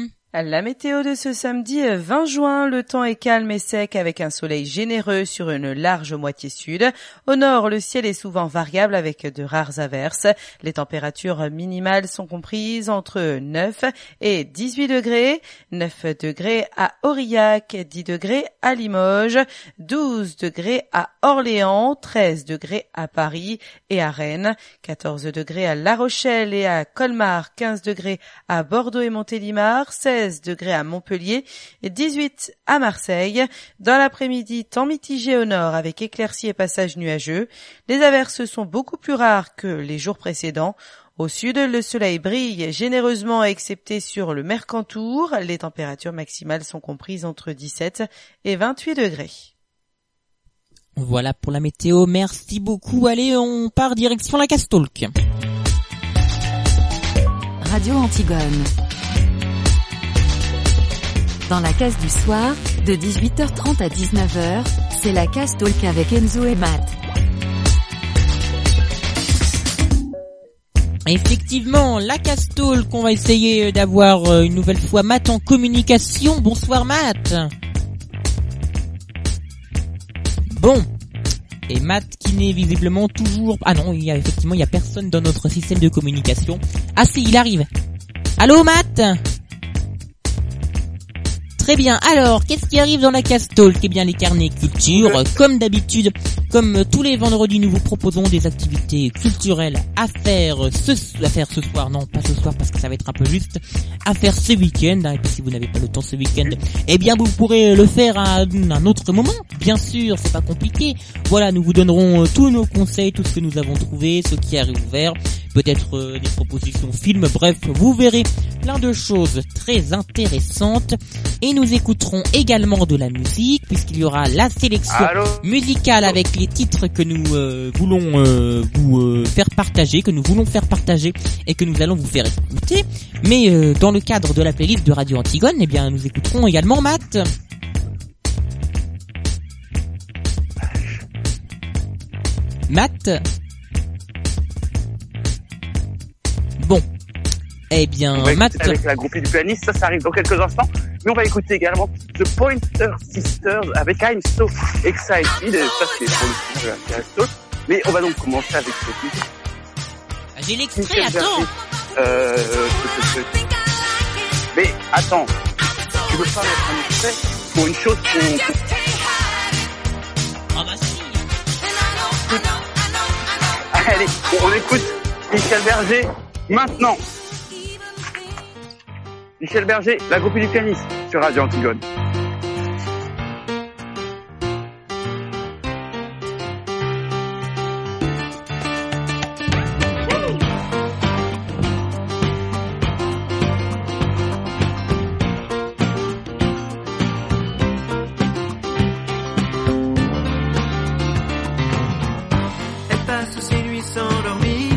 La météo de ce samedi 20 juin, le temps est calme et sec avec un soleil généreux sur une large moitié sud. Au nord, le ciel est souvent variable avec de rares averses. Les températures minimales sont comprises entre 9 et 18 degrés. 9 degrés à Aurillac, 10 degrés à Limoges, 12 degrés à Orléans, 13 degrés à Paris et à Rennes, 14 degrés à La Rochelle et à Colmar, 15 degrés à Bordeaux et Montélimar, 16 degrés à Montpellier et 18 à Marseille. Dans l'après-midi, temps mitigé au nord avec éclaircies et passages nuageux. Les averses sont beaucoup plus rares que les jours précédents. Au sud, le soleil brille généreusement excepté sur le Mercantour. Les températures maximales sont comprises entre 17 et 28 degrés. Voilà pour la météo, merci beaucoup. Allez, on part direction la Castalk. Radio Antigone. Dans la case du soir, de 18h30 à 19h, c'est la case talk avec Enzo et Matt. Effectivement, la Castole qu'on va essayer d'avoir euh, une nouvelle fois Matt en communication. Bonsoir Matt. Bon. Et Matt qui n'est visiblement toujours... Ah non, il y a effectivement, il y a personne dans notre système de communication. Ah si, il arrive. Allô Matt? Très bien. Alors, qu'est-ce qui arrive dans la Castole Eh bien, les carnets culture. Comme d'habitude, comme tous les vendredis, nous vous proposons des activités culturelles à faire ce, à faire ce soir. Non, pas ce soir parce que ça va être un peu juste. À faire ce week-end. Et puis, si vous n'avez pas le temps ce week-end, eh bien, vous pourrez le faire à un autre moment. Bien sûr, c'est pas compliqué. Voilà, nous vous donnerons euh, tous nos conseils, tout ce que nous avons trouvé, ce qui a réouvert peut-être euh, des propositions films, bref, vous verrez plein de choses très intéressantes et nous écouterons également de la musique puisqu'il y aura la sélection musicale avec les titres que nous euh, voulons euh, vous faire partager, que nous voulons faire partager et que nous allons vous faire écouter. Mais dans le cadre de la playlist de Radio Antigone, eh bien nous écouterons également Matt. Matt? Eh bien, on va Matt. Avec la groupie du pianiste, ça, ça arrive dans quelques instants. Mais on va écouter également The Pointer Sisters avec I'm So Excited. Ça, c'est pour le de Mais on va donc commencer avec cette musique. Ah, J'ai l'extrait, attends. Euh, mais attends, tu veux pas mettre un extrait pour une chose qu'on... Ah bah si. Allez, on écoute Michel Berger maintenant. Michel Berger, la groupie du pianiste sur Radio Antigone. Elle passe ses nuits sans dormir,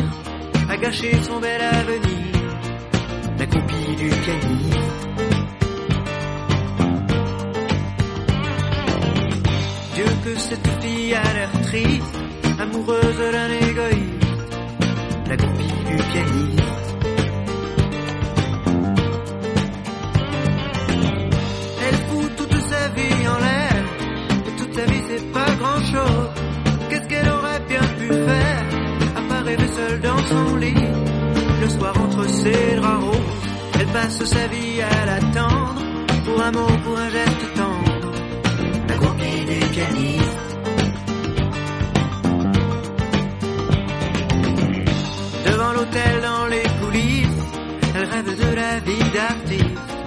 à gâcher son bel avenir, du. Dieu que cette fille a l'air triste, amoureuse d'un égoïste, la groupie du pianiste. Elle fout toute sa vie en l'air, et toute sa vie c'est pas grand chose. Qu'est-ce qu'elle aurait bien pu faire à part rêver seule dans son lit Le soir entre ses draps roses? Passe sa vie à l'attendre Pour un mot, pour un geste tendre. La groupie du pianiste Devant l'hôtel, dans les coulisses Elle rêve de la vie d'artiste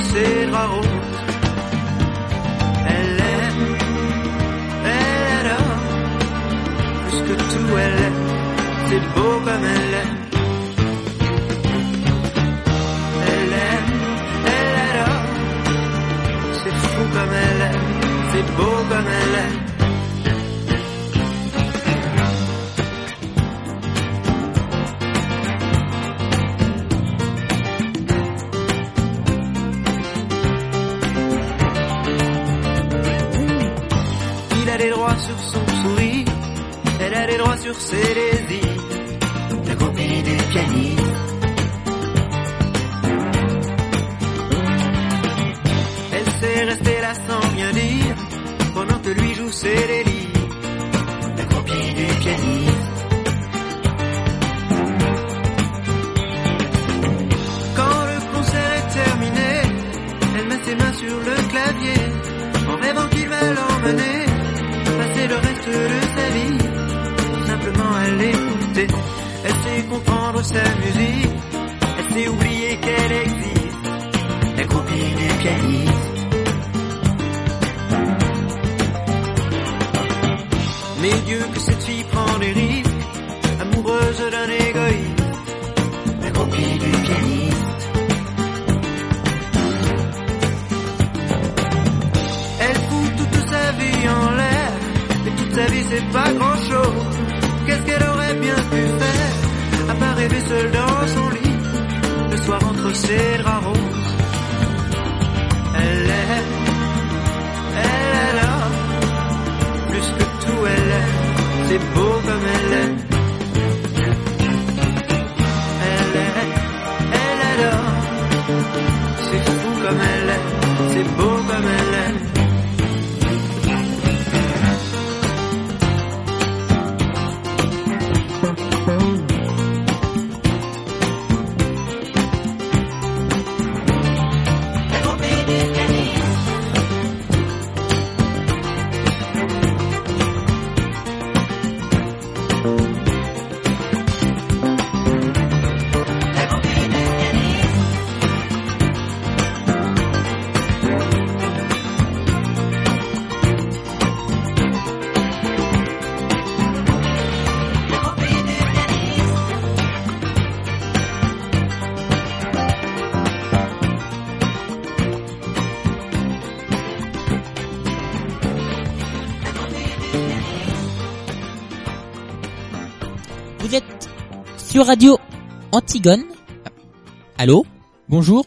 ses draps Elle aime Elle adore Plus que tout elle aime. C'est beau comme elle aime. Elle aime Elle adore C'est fou comme elle aime. C'est beau comme elle est. a l'écouter, elle sait comprendre sa musique, elle sait oublier qu'elle existe. La copie du pianiste. Draps roses. Elle est, elle est là, plus que tout elle est, c'est beau comme elle est. sur Radio Antigone. Allô? Bonjour?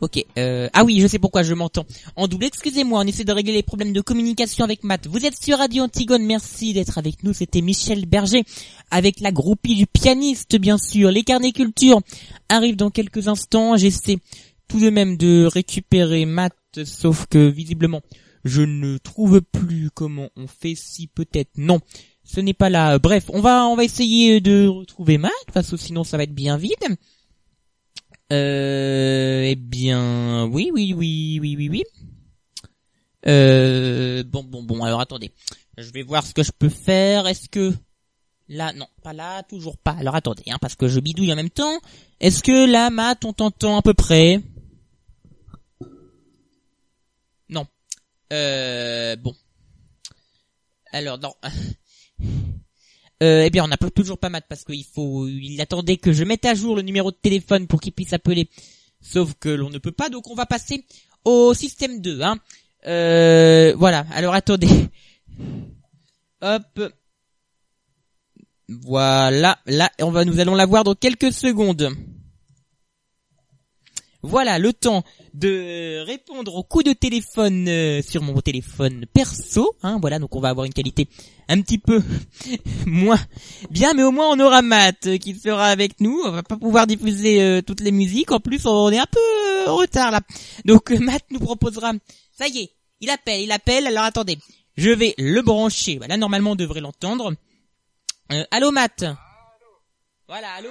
Ok, euh, ah oui, je sais pourquoi je m'entends. En double, excusez-moi, on essaie de régler les problèmes de communication avec Matt. Vous êtes sur Radio Antigone, merci d'être avec nous. C'était Michel Berger, avec la groupie du pianiste, bien sûr. Les carnets culture arrivent dans quelques instants. J'essaie tout de même de récupérer Matt, sauf que visiblement, je ne trouve plus comment on fait si peut-être non. Ce n'est pas là. Bref, on va on va essayer de retrouver Matt parce que sinon ça va être bien vide. Euh, eh bien, oui, oui, oui, oui, oui, oui. Euh, bon, bon, bon. Alors attendez, je vais voir ce que je peux faire. Est-ce que là, non, pas là, toujours pas. Alors attendez, hein, parce que je bidouille en même temps. Est-ce que là, Matt, on t'entend à peu près? Non. Euh, bon. Alors non. Euh, eh bien, on n'a toujours pas Matt parce qu'il faut, il attendait que je mette à jour le numéro de téléphone pour qu'il puisse appeler. Sauf que l'on ne peut pas, donc on va passer au système 2, hein. Euh, voilà. Alors attendez. Hop. Voilà. Là, on va, nous allons la voir dans quelques secondes. Voilà, le temps de répondre au coup de téléphone euh, sur mon téléphone perso. Hein, voilà, donc on va avoir une qualité un petit peu moins bien, mais au moins on aura Matt euh, qui sera avec nous. On va pas pouvoir diffuser euh, toutes les musiques. En plus, on est un peu en retard là. Donc Matt nous proposera. Ça y est, il appelle, il appelle. Alors attendez, je vais le brancher. Voilà, normalement on devrait l'entendre. Euh, allô Matt? Voilà, allô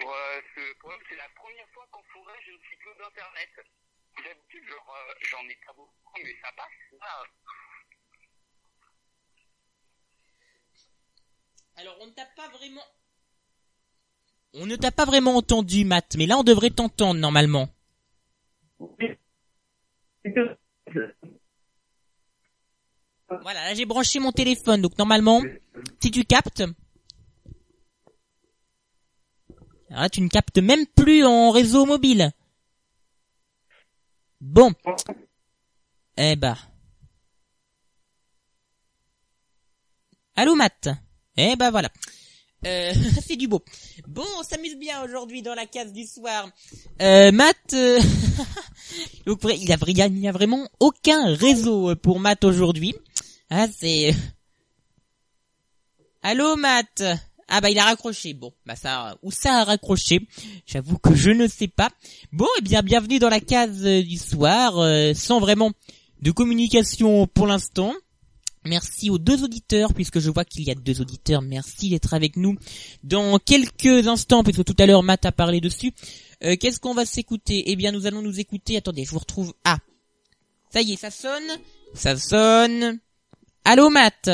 euh, ce problème, c'est la première fois qu'en forêt, je ne suis que d'Internet. D'habitude, genre, euh, j'en ai pas beaucoup, mais ça passe. Là, Alors on ne t'a pas vraiment. On ne t'a pas vraiment entendu, Matt, mais là on devrait t'entendre normalement. Voilà, là j'ai branché mon téléphone, donc normalement, si tu captes. Alors là tu ne captes même plus en réseau mobile. Bon. Eh bah. Allô Matt Eh bah voilà. Euh, c'est du beau. Bon, on s'amuse bien aujourd'hui dans la case du soir. Euh, Matt, euh, donc il y a, vraiment aucun réseau pour Matt aujourd'hui. Ah, c'est... Allô Matt Ah bah il a raccroché. Bon, bah ça, où ça a raccroché J'avoue que je ne sais pas. Bon, eh bien bienvenue dans la case euh, du soir, euh, sans vraiment de communication pour l'instant. Merci aux deux auditeurs, puisque je vois qu'il y a deux auditeurs. Merci d'être avec nous dans quelques instants, puisque tout à l'heure Matt a parlé dessus. Euh, Qu'est-ce qu'on va s'écouter? Eh bien, nous allons nous écouter. Attendez, je vous retrouve. Ah, ça y est, ça sonne. Ça sonne. Allô, Matt?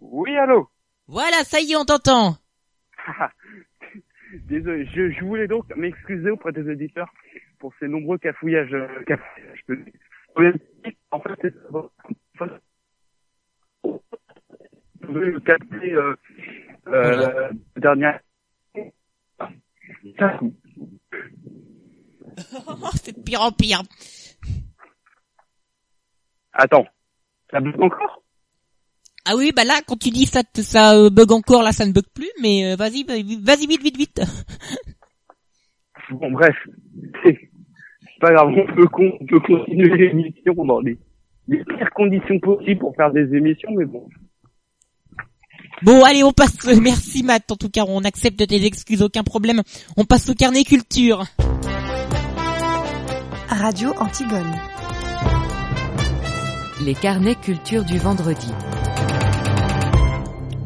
Oui, allô? Voilà, ça y est, on t'entend. Désolé, je, je voulais donc m'excuser auprès des auditeurs pour ces nombreux cafouillages. euh, cafouillages que- En fait, c'est Vous pouvez le capter euh, euh, dernière. Ça, c'est de pire en pire. Attends, ça bug encore? Ah oui, bah là, quand tu dis ça, te- ça euh, bug encore, là, ça ne bug plus, mais euh, vas-y, vas-y, vas-y vite, vite, vite. Bon, bref, c'est c'est pas grave, on peut, con- on peut continuer l'émission dans les, les pires conditions possibles pour faire des émissions, mais bon. Bon, allez, on passe. euh, Merci Matt. En tout cas, on accepte tes excuses, aucun problème. On passe au carnet culture. Radio Antigone. Les carnets culture du vendredi.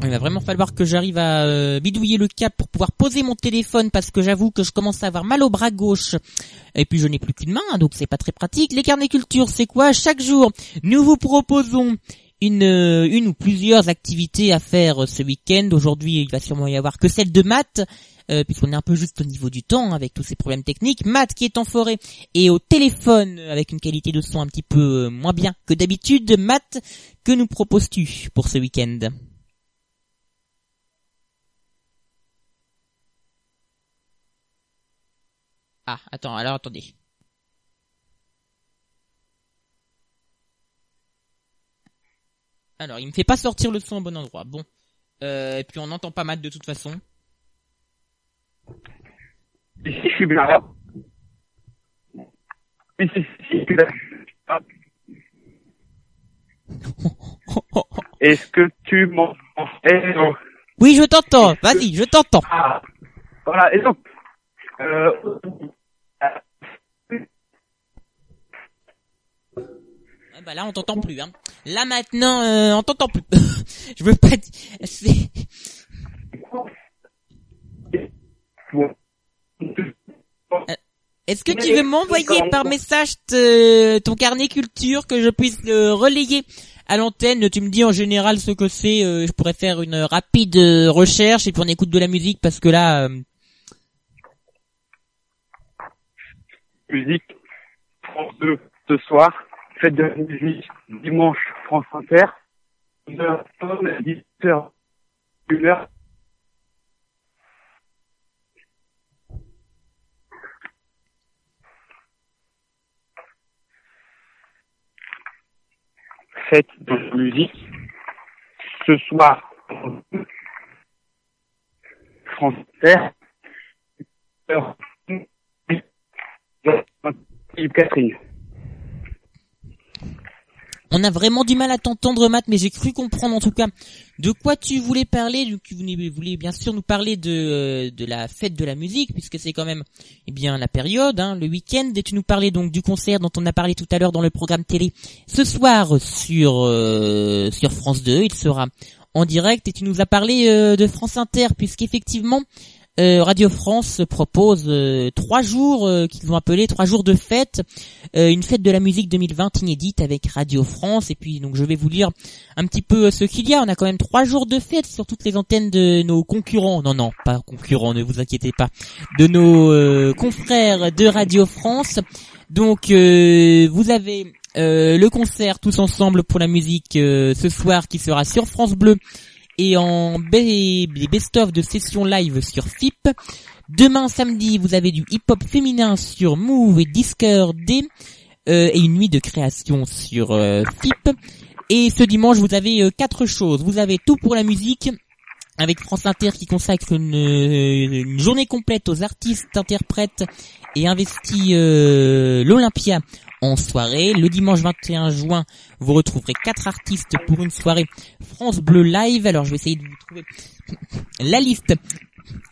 Il va vraiment falloir que j'arrive à euh, bidouiller le câble pour pouvoir poser mon téléphone parce que j'avoue que je commence à avoir mal au bras gauche. Et puis je n'ai plus qu'une main, hein, donc c'est pas très pratique. Les carnets culture, c'est quoi? Chaque jour, nous vous proposons une, euh, une ou plusieurs activités à faire euh, ce week-end. Aujourd'hui, il va sûrement y avoir que celle de maths, euh, puisqu'on est un peu juste au niveau du temps hein, avec tous ces problèmes techniques. Matt qui est en forêt et au téléphone avec une qualité de son un petit peu moins bien que d'habitude. Matt, que nous proposes-tu pour ce week-end? Ah, attends, alors attendez. Alors, il me fait pas sortir le son au bon endroit. Bon. Euh, et puis on n'entend pas mal de toute façon. Ici, je suis bien là. Ici, je suis là. Ah. Est-ce que tu m'entends? Eh. Oui, je t'entends. Vas-y, je t'entends. Ah. Voilà, et donc, euh, Ah bah là, on t'entend plus. Hein. Là maintenant, euh, on t'entend plus. je veux pas. dire-. Euh, Est-ce que tu veux m'envoyer par message ton carnet culture que je puisse le relayer à l'antenne? Tu me dis en général ce que c'est. euh, je pourrais faire une rapide euh, recherche et puis on écoute de la musique parce que là. Musique, France 2, ce soir, fête de la musique, dimanche, France Inter, 1h, 10h, 1h. Fête de la musique, ce soir, France Inter, heure, Philippe On a vraiment du mal à t'entendre, Matt, mais j'ai cru comprendre en tout cas de quoi tu voulais parler. Tu voulais, bien sûr nous parler de, la fête de la musique, puisque c'est quand même eh bien la période, hein, le week-end. Et tu nous parlais donc du concert dont on a parlé tout à l'heure dans le programme télé ce soir sur euh, France 2. Il sera en direct et tu nous as parlé euh, de France Inter, puisqu'effectivement euh, Radio France propose euh, trois jours euh, qu'ils ont appelé trois jours de fête, euh, une fête de la musique 2020 inédite avec Radio France. Et puis donc je vais vous lire un petit peu ce qu'il y a. On a quand même trois jours de fête sur toutes les antennes de nos concurrents. Non non, pas concurrents, ne vous inquiétez pas, de nos confrères de Radio France. Donc vous avez le concert tous ensemble pour la musique ce soir qui sera sur France Bleu et en best-of de sessions live sur FIP. Demain samedi, vous avez du hip-hop féminin sur Move et Discord D euh, et une nuit de création sur euh, FIP. Et ce dimanche, vous avez euh, quatre choses. Vous avez tout pour la musique avec France Inter qui consacre une, une journée complète aux artistes, interprètes et investit l'Olympia en soirée. Le dimanche 21 juin, vous retrouverez quatre artistes pour une soirée France Bleu Live. Alors je vais essayer de vous trouver la liste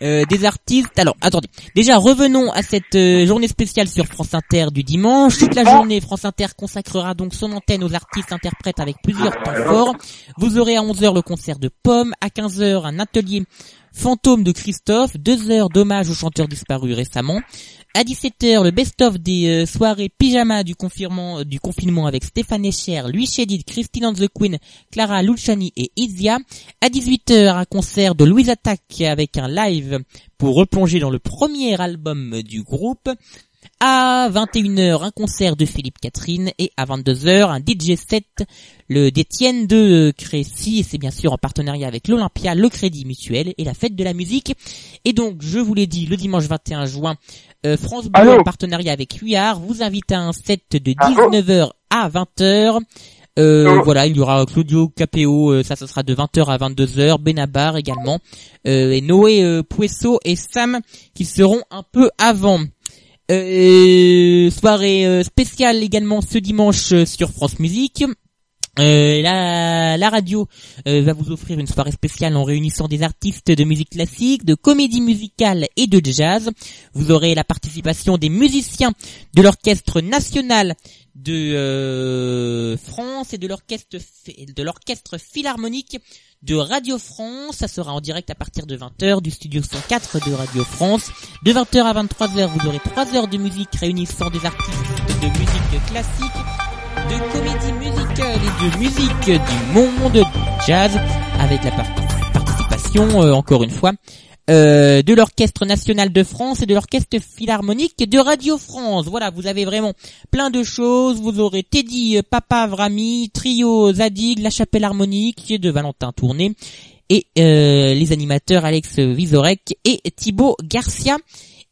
euh, des artistes. Alors attendez, déjà revenons à cette euh, journée spéciale sur France Inter du dimanche. Toute la journée, France Inter consacrera donc son antenne aux artistes interprètes avec plusieurs temps forts. Vous aurez à 11h le concert de Pomme, à 15h un atelier fantôme de Christophe, 2 heures d'hommage aux chanteurs disparus récemment. À 17h, le best-of des euh, soirées pyjama du, confinement, du confinement avec Stéphane Echer, Louis Chédid, Christine and the Queen, Clara Luciani et Izia. À 18h, un concert de Louise Attaque avec un live pour replonger dans le premier album du groupe. À 21h, un concert de Philippe Catherine et à 22h, un DJ set, le d'Étienne de Crécy et c'est bien sûr en partenariat avec l'Olympia, le Crédit Mutuel et la Fête de la Musique. Et donc, je vous l'ai dit, le dimanche 21 juin, euh, France Bleu en partenariat avec Huard vous invite à un set de 19h à 20h. Euh, voilà, il y aura Claudio Capéo, euh, ça ce sera de 20h à 22h, Benabar également, euh, et Noé Puesso et Sam qui seront un peu avant. Euh, soirée euh, spéciale également ce dimanche euh, sur France Musique. La, la radio va vous offrir une soirée spéciale en réunissant des artistes de musique classique, de comédie musicale et de jazz. Vous aurez la participation des musiciens de l'orchestre national de France et de l'orchestre de l'orchestre philharmonique de Radio France. Ça sera en direct à partir de 20h du studio 104 de Radio France. De 20h à 23h, vous aurez 3 heures de musique réunissant des artistes de musique classique, de comédie musicale et de musique du monde du jazz avec la parti- participation, euh, encore une fois, euh, de l'Orchestre National de France et de l'Orchestre Philharmonique de Radio France. Voilà, vous avez vraiment plein de choses. Vous aurez Teddy euh, Papa Vrami, Trio Zadig, La Chapelle Harmonique de Valentin Tourné et euh, les animateurs Alex Vizorek et Thibaut Garcia.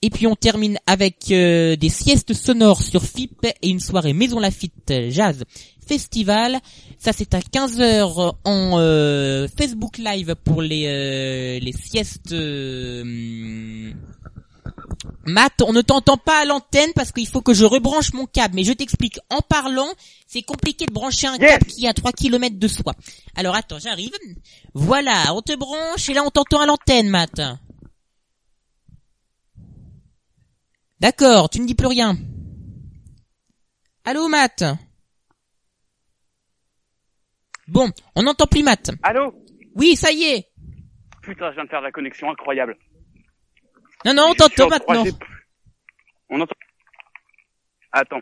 Et puis on termine avec euh, des siestes sonores sur FIP et une soirée Maison Lafitte Jazz Festival. Ça c'est à 15h en euh, Facebook Live pour les euh, les siestes euh, Matt, on ne t'entend pas à l'antenne parce qu'il faut que je rebranche mon câble, mais je t'explique. En parlant, c'est compliqué de brancher un câble qui est à 3 km de soi. Alors attends, j'arrive. Voilà, on te branche et là on t'entend à l'antenne, Matt. D'accord, tu ne dis plus rien. Allô, Matt? Bon, on n'entend plus Matt. Allô? Oui, ça y est. Putain, je viens de faire la connexion incroyable. Non, non, on t'entend en maintenant. 3G. On entend. Attends.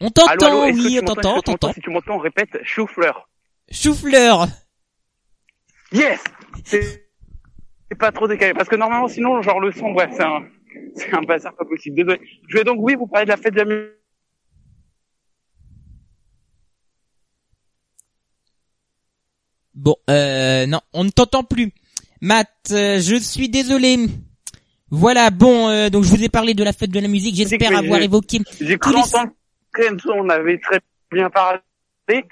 On t'entend, oui, on t'entend, on t'entend. Si tu m'entends, répète chou-fleur. Chou-fleur. Yes C'est c'est pas trop décalé. Parce que normalement, sinon, genre le son, bref, c'est un, c'est un bazar pas possible. Désolé. Je vais donc, oui, vous parler de la fête de la musique. Bon, euh, non, on ne t'entend plus. Matt, euh, je suis désolé. Voilà, bon, euh, donc je vous ai parlé de la fête de la musique. J'espère avoir évoqué J'ai cru entendre on avait très bien parlé.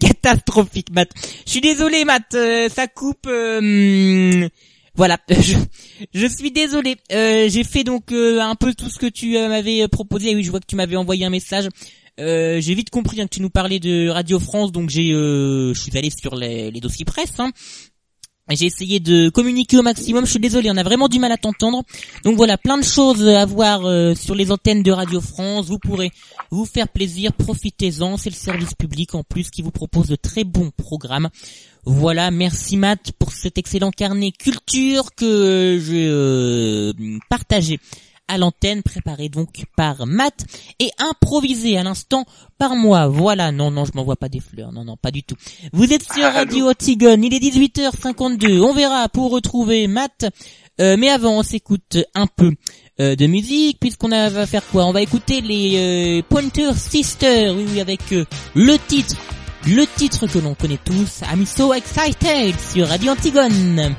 catastrophique, Matt. Je suis désolé, Matt. euh, ça coupe. euh, voilà, je, suis désolé. Euh, J'ai fait donc euh, un peu tout ce que tu euh, m'avais proposé. Oui, je vois que tu m'avais envoyé un message. J'ai vite compris hein, que tu nous parlais de Radio France, donc j'ai, je suis allé sur les, les dossiers presse. Hein. J'ai essayé de communiquer au maximum. Je suis désolé, on a vraiment du mal à t'entendre. Donc voilà, plein de choses à voir euh, sur les antennes de Radio France. Vous pourrez vous faire plaisir, profitez-en. C'est le service public en plus qui vous propose de très bons programmes. Voilà, merci Matt pour cet excellent carnet culture que j'ai euh, partagé à l'antenne, préparé donc par Matt et improvisé à l'instant par moi. Voilà, non, non, je m'envoie pas des fleurs, non, non, pas du tout. Vous êtes sur Radio Antigone, il est 18h52, on verra pour retrouver Matt, Euh, mais avant on s'écoute un peu euh, de musique, puisqu'on va faire quoi? On va écouter les euh, Pointer Sisters, oui, oui, avec le titre, le titre que l'on connaît tous, I'm So Excited sur Radio Antigone.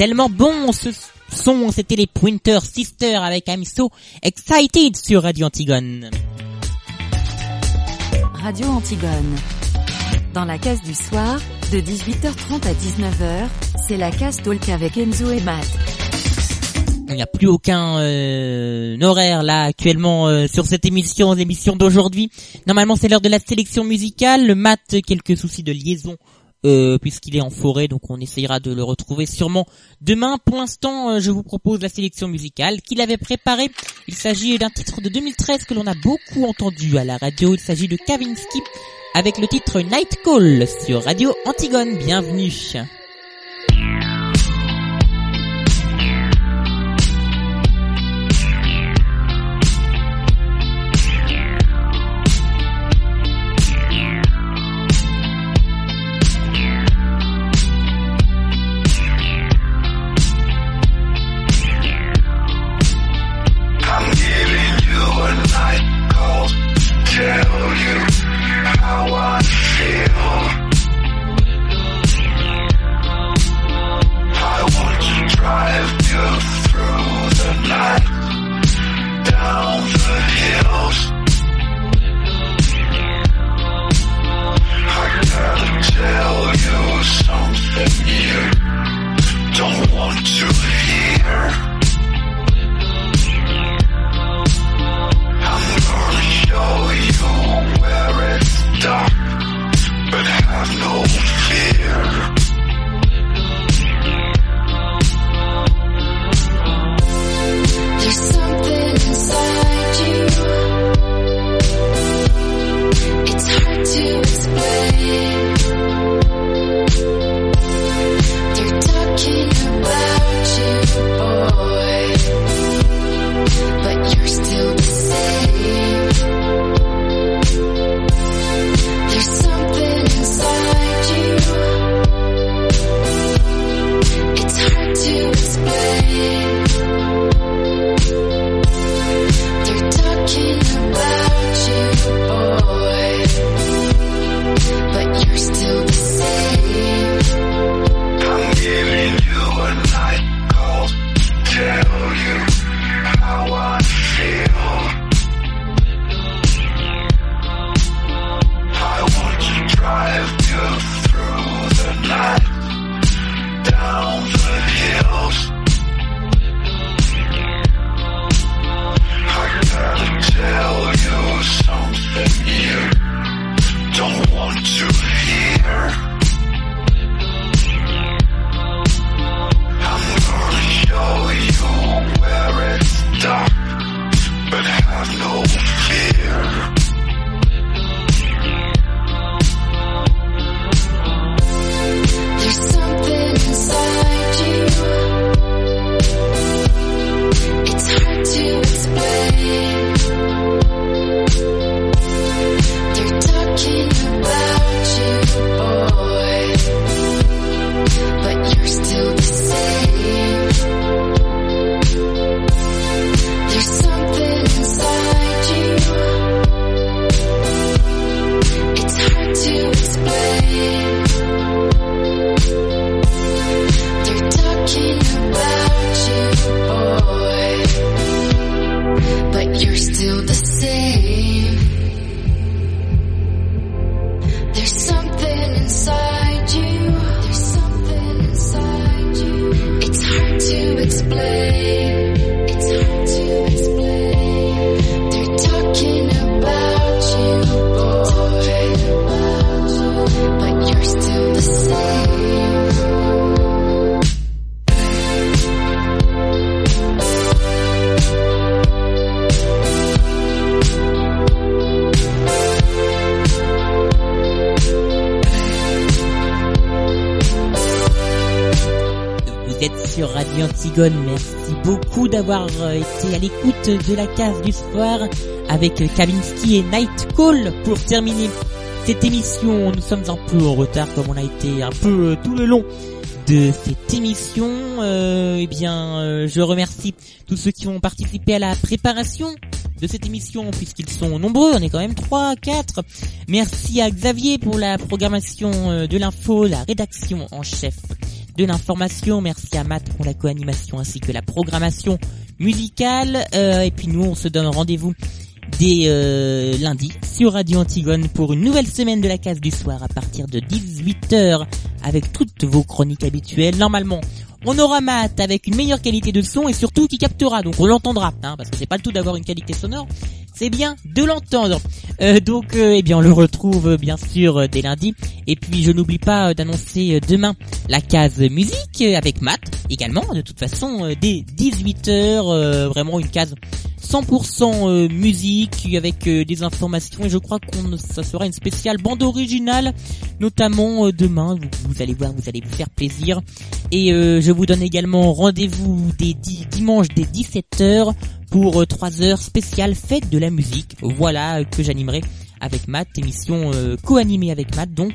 Tellement bon ce son, c'était les Pointer Sisters avec I'm So Excited sur Radio Antigone. Radio Antigone. Dans la case du soir, de 18h30 à 19h, c'est la case talk avec Enzo et Matt. Il n'y a plus aucun euh, horaire là actuellement euh, sur cette émission, l'émission d'aujourd'hui. Normalement c'est l'heure de la sélection musicale. Le Matt, quelques soucis de liaison euh, puisqu'il est en forêt, donc on essayera de le retrouver sûrement demain. Pour l'instant, euh, je vous propose la sélection musicale qu'il avait préparée. Il s'agit d'un titre de 2013 que l'on a beaucoup entendu à la radio. Il s'agit de Kavinsky avec le titre Night Call sur Radio Antigone. Bienvenue. De la case du soir avec Kavinsky et Night Call pour terminer cette émission. Nous sommes un peu en retard comme on a été un peu euh, tout le long de cette émission. Euh, eh bien, euh, je remercie tous ceux qui ont participé à la préparation de cette émission puisqu'ils sont nombreux, on est quand même 3, 4. Merci à Xavier pour la programmation euh, de l'info, la rédaction en chef de l'information. Merci à Matt pour la co-animation ainsi que la programmation musicale. Euh, et puis nous, on se donne rendez-vous dès euh, lundi sur Radio Antigone pour une nouvelle semaine de la case du soir à partir de 18h avec toutes vos chroniques habituelles. Normalement, on aura Matt avec une meilleure qualité de son et surtout qui captera, donc on l'entendra, hein, parce que c'est pas le tout d'avoir une qualité sonore, c'est bien de l'entendre. Euh, donc, euh, eh bien, on le retrouve euh, bien sûr dès lundi. Et puis, je n'oublie pas d'annoncer demain la case musique avec Matt également. De toute façon, dès 18h, vraiment une case 100% euh, musique avec euh, des informations et je crois qu'on ça sera une spéciale bande originale notamment euh, demain. Vous, allez voir vous allez vous faire plaisir. Et euh, je vous donne également rendez-vous des di- dimanche dès 17h pour 3 heures spéciale fête de la musique. Voilà que j'animerai avec Matt émission euh, co-animée avec Matt donc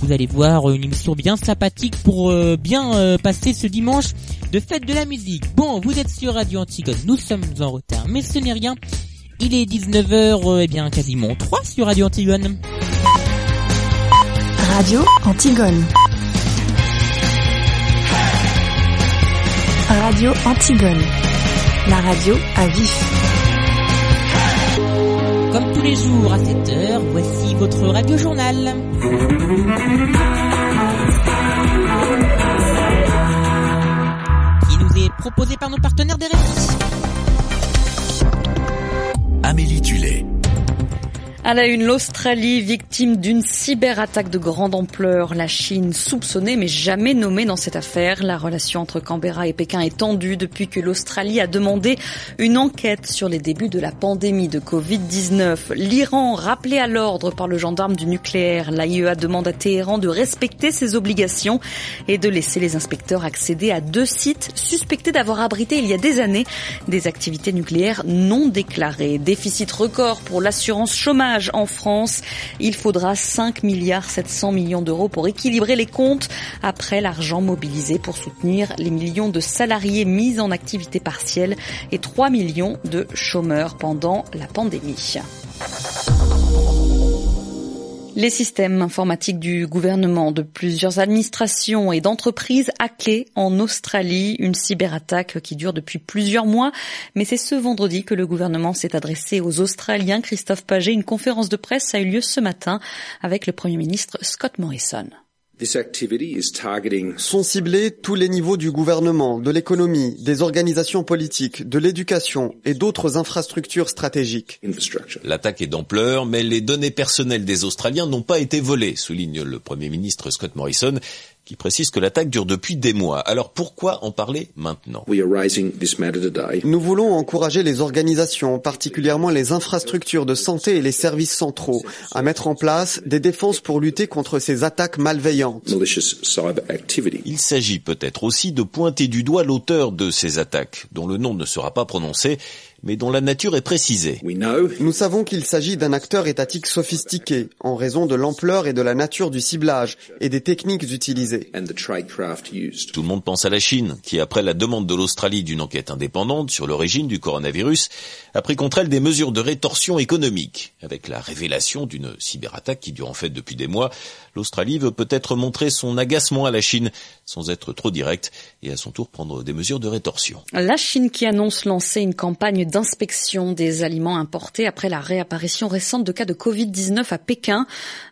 vous allez voir euh, une émission bien sympathique pour euh, bien euh, passer ce dimanche de fête de la musique. Bon, vous êtes sur Radio Antigone, nous sommes en retard, mais ce n'est rien. Il est 19h, eh bien quasiment 3 sur Radio Antigone. Radio Antigone. Radio Antigone. La radio à vif. Comme tous les jours à 7h, voici votre radio journal. Qui nous est proposé par nos partenaires des récits. Amélie Tullet. À la une, l'Australie, victime d'une cyberattaque de grande ampleur. La Chine soupçonnée mais jamais nommée dans cette affaire. La relation entre Canberra et Pékin est tendue depuis que l'Australie a demandé une enquête sur les débuts de la pandémie de Covid-19. L'Iran, rappelé à l'ordre par le gendarme du nucléaire, l'AIEA demande à Téhéran de respecter ses obligations et de laisser les inspecteurs accéder à deux sites suspectés d'avoir abrité il y a des années des activités nucléaires non déclarées. Déficit record pour l'assurance chômage en France. Il faudra 5 milliards 700 millions d'euros pour équilibrer les comptes après l'argent mobilisé pour soutenir les millions de salariés mis en activité partielle et 3 millions de chômeurs pendant la pandémie. Les systèmes informatiques du gouvernement, de plusieurs administrations et d'entreprises hackés en Australie, une cyberattaque qui dure depuis plusieurs mois. Mais c'est ce vendredi que le gouvernement s'est adressé aux Australiens. Christophe Paget, une conférence de presse a eu lieu ce matin avec le Premier ministre Scott Morrison. Sont ciblés tous les niveaux du gouvernement, de l'économie, des organisations politiques, de l'éducation et d'autres infrastructures stratégiques. L'attaque est d'ampleur, mais les données personnelles des Australiens n'ont pas été volées, souligne le Premier ministre Scott Morrison, qui précise que l'attaque dure depuis des mois. Alors pourquoi en parler maintenant Nous voulons encourager les organisations, particulièrement les infrastructures de santé et les services centraux, à mettre en place des défenses pour lutter contre ces attaques malveillantes. Il s'agit peut-être aussi de pointer du doigt l'auteur de ces attaques, dont le nom ne sera pas prononcé, mais dont la nature est précisée. Nous savons qu'il s'agit d'un acteur étatique sophistiqué, en raison de l'ampleur et de la nature du ciblage et des techniques utilisées. Tout le monde pense à la Chine, qui, après la demande de l'Australie d'une enquête indépendante sur l'origine du coronavirus, a pris contre elle des mesures de rétorsion économique. Avec la révélation d'une cyberattaque qui dure en fait depuis des mois, l'Australie veut peut-être montrer son agacement à la Chine, sans être trop direct, et à son tour prendre des mesures de rétorsion. La Chine qui annonce lancer une campagne d'inspection des aliments importés après la réapparition récente de cas de Covid-19 à Pékin.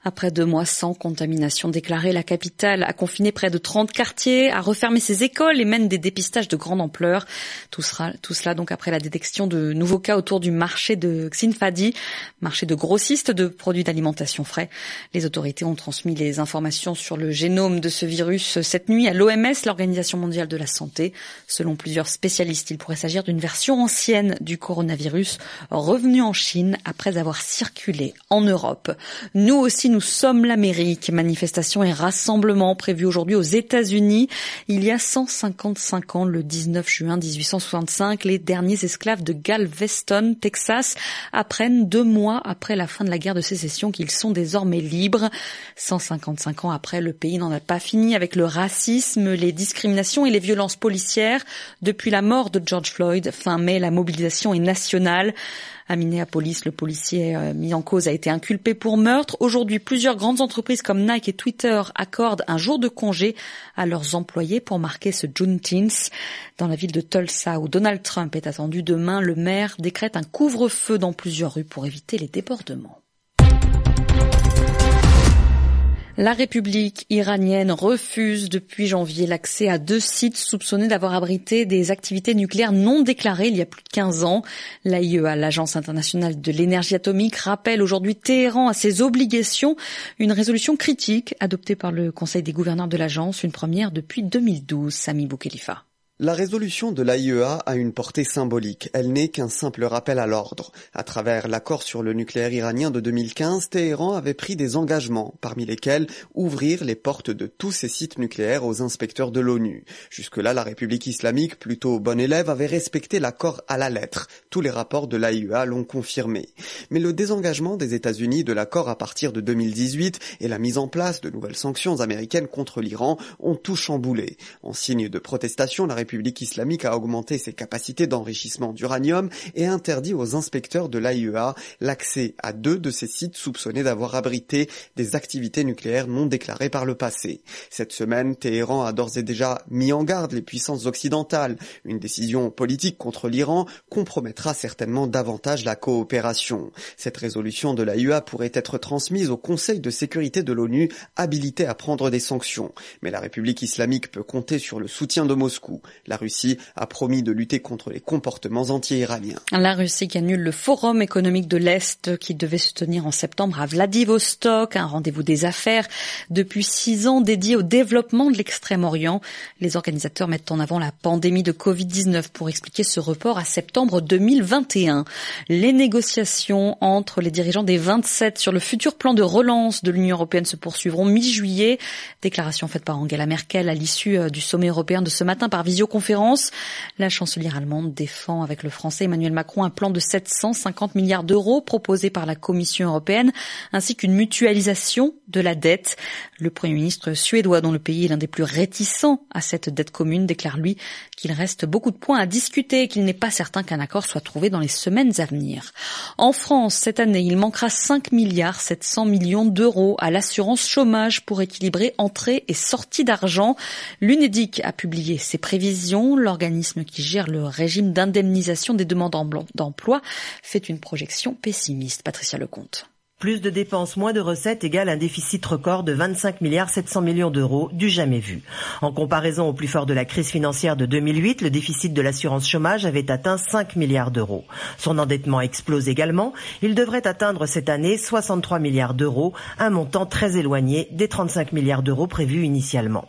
Après deux mois sans contamination déclarée, la capitale a confiné près de 30 quartiers, a refermé ses écoles et mène des dépistages de grande ampleur. Tout cela donc après la détection de nouveaux cas autour du marché de Xinfadi, marché de grossistes de produits d'alimentation frais. Les autorités ont transmis les informations sur le génome de ce virus cette nuit à l'OMS, l'Organisation mondiale de la santé. Selon plusieurs spécialistes, il pourrait s'agir d'une version ancienne du coronavirus revenu en Chine après avoir circulé en Europe. Nous aussi, nous sommes l'Amérique. Manifestations et rassemblements prévus aujourd'hui aux États-Unis. Il y a 155 ans, le 19 juin 1865, les derniers esclaves de Galveston, Texas, apprennent deux mois après la fin de la guerre de sécession qu'ils sont désormais libres. 155 ans après, le pays n'en a pas fini avec le racisme, les discriminations et les violences policières. Depuis la mort de George Floyd, fin mai, la mobilisation est national. À Minneapolis, le policier euh, mis en cause a été inculpé pour meurtre. Aujourd'hui, plusieurs grandes entreprises comme Nike et Twitter accordent un jour de congé à leurs employés pour marquer ce Juneteenth. Dans la ville de Tulsa, où Donald Trump est attendu demain, le maire décrète un couvre-feu dans plusieurs rues pour éviter les débordements. La République iranienne refuse depuis janvier l'accès à deux sites soupçonnés d'avoir abrité des activités nucléaires non déclarées il y a plus de 15 ans. L'AIEA, l'Agence internationale de l'énergie atomique, rappelle aujourd'hui Téhéran à ses obligations. Une résolution critique adoptée par le Conseil des gouverneurs de l'agence, une première depuis 2012. Sami Boukhelifa. La résolution de l'AIEA a une portée symbolique. Elle n'est qu'un simple rappel à l'ordre. À travers l'accord sur le nucléaire iranien de 2015, Téhéran avait pris des engagements, parmi lesquels ouvrir les portes de tous ses sites nucléaires aux inspecteurs de l'ONU. Jusque-là, la République islamique, plutôt bon élève, avait respecté l'accord à la lettre. Tous les rapports de l'AIEA l'ont confirmé. Mais le désengagement des États-Unis de l'accord à partir de 2018 et la mise en place de nouvelles sanctions américaines contre l'Iran ont tout chamboulé. En signe de protestation, la islamique a augmenté ses capacités d'enrichissement d'uranium et interdit aux inspecteurs de l'AIEA l'accès à deux de ces sites soupçonnés d'avoir abrité des activités nucléaires non déclarées par le passé. Cette semaine, Téhéran a d'ores et déjà mis en garde les puissances occidentales. Une décision politique contre l'Iran compromettra certainement davantage la coopération. Cette résolution de l'AIEA pourrait être transmise au Conseil de sécurité de l'ONU habilité à prendre des sanctions. Mais la République islamique peut compter sur le soutien de Moscou. La Russie a promis de lutter contre les comportements anti-iraniens. La Russie qui annule le Forum économique de l'Est qui devait se tenir en septembre à Vladivostok, un rendez-vous des affaires depuis six ans dédié au développement de l'extrême-orient. Les organisateurs mettent en avant la pandémie de Covid-19 pour expliquer ce report à septembre 2021. Les négociations entre les dirigeants des 27 sur le futur plan de relance de l'Union européenne se poursuivront mi-juillet. Déclaration faite par Angela Merkel à l'issue euh, du sommet européen de ce matin par visioconférence. La chancelière allemande défend avec le français Emmanuel Macron un plan de 750 milliards d'euros proposé par la Commission européenne, ainsi qu'une mutualisation de la dette. Le Premier ministre suédois, dont le pays est l'un des plus réticents à cette dette commune, déclare lui qu'il reste beaucoup de points à discuter et qu'il n'est pas certain qu'un accord soit trouvé dans les semaines à venir. En France, cette année, il manquera 5 milliards 700 millions d'euros à l'assurance chômage pour équilibrer entrée et sortie d'argent. L'UNEDIC a publié ses prévisions. L'organisme qui gère le régime d'indemnisation des demandeurs d'emploi fait une projection pessimiste. Patricia Lecomte. Plus de dépenses, moins de recettes égale un déficit record de 25 milliards 700 millions d'euros, du jamais vu. En comparaison au plus fort de la crise financière de 2008, le déficit de l'assurance chômage avait atteint 5 milliards d'euros. Son endettement explose également. Il devrait atteindre cette année 63 milliards d'euros, un montant très éloigné des 35 milliards d'euros prévus initialement.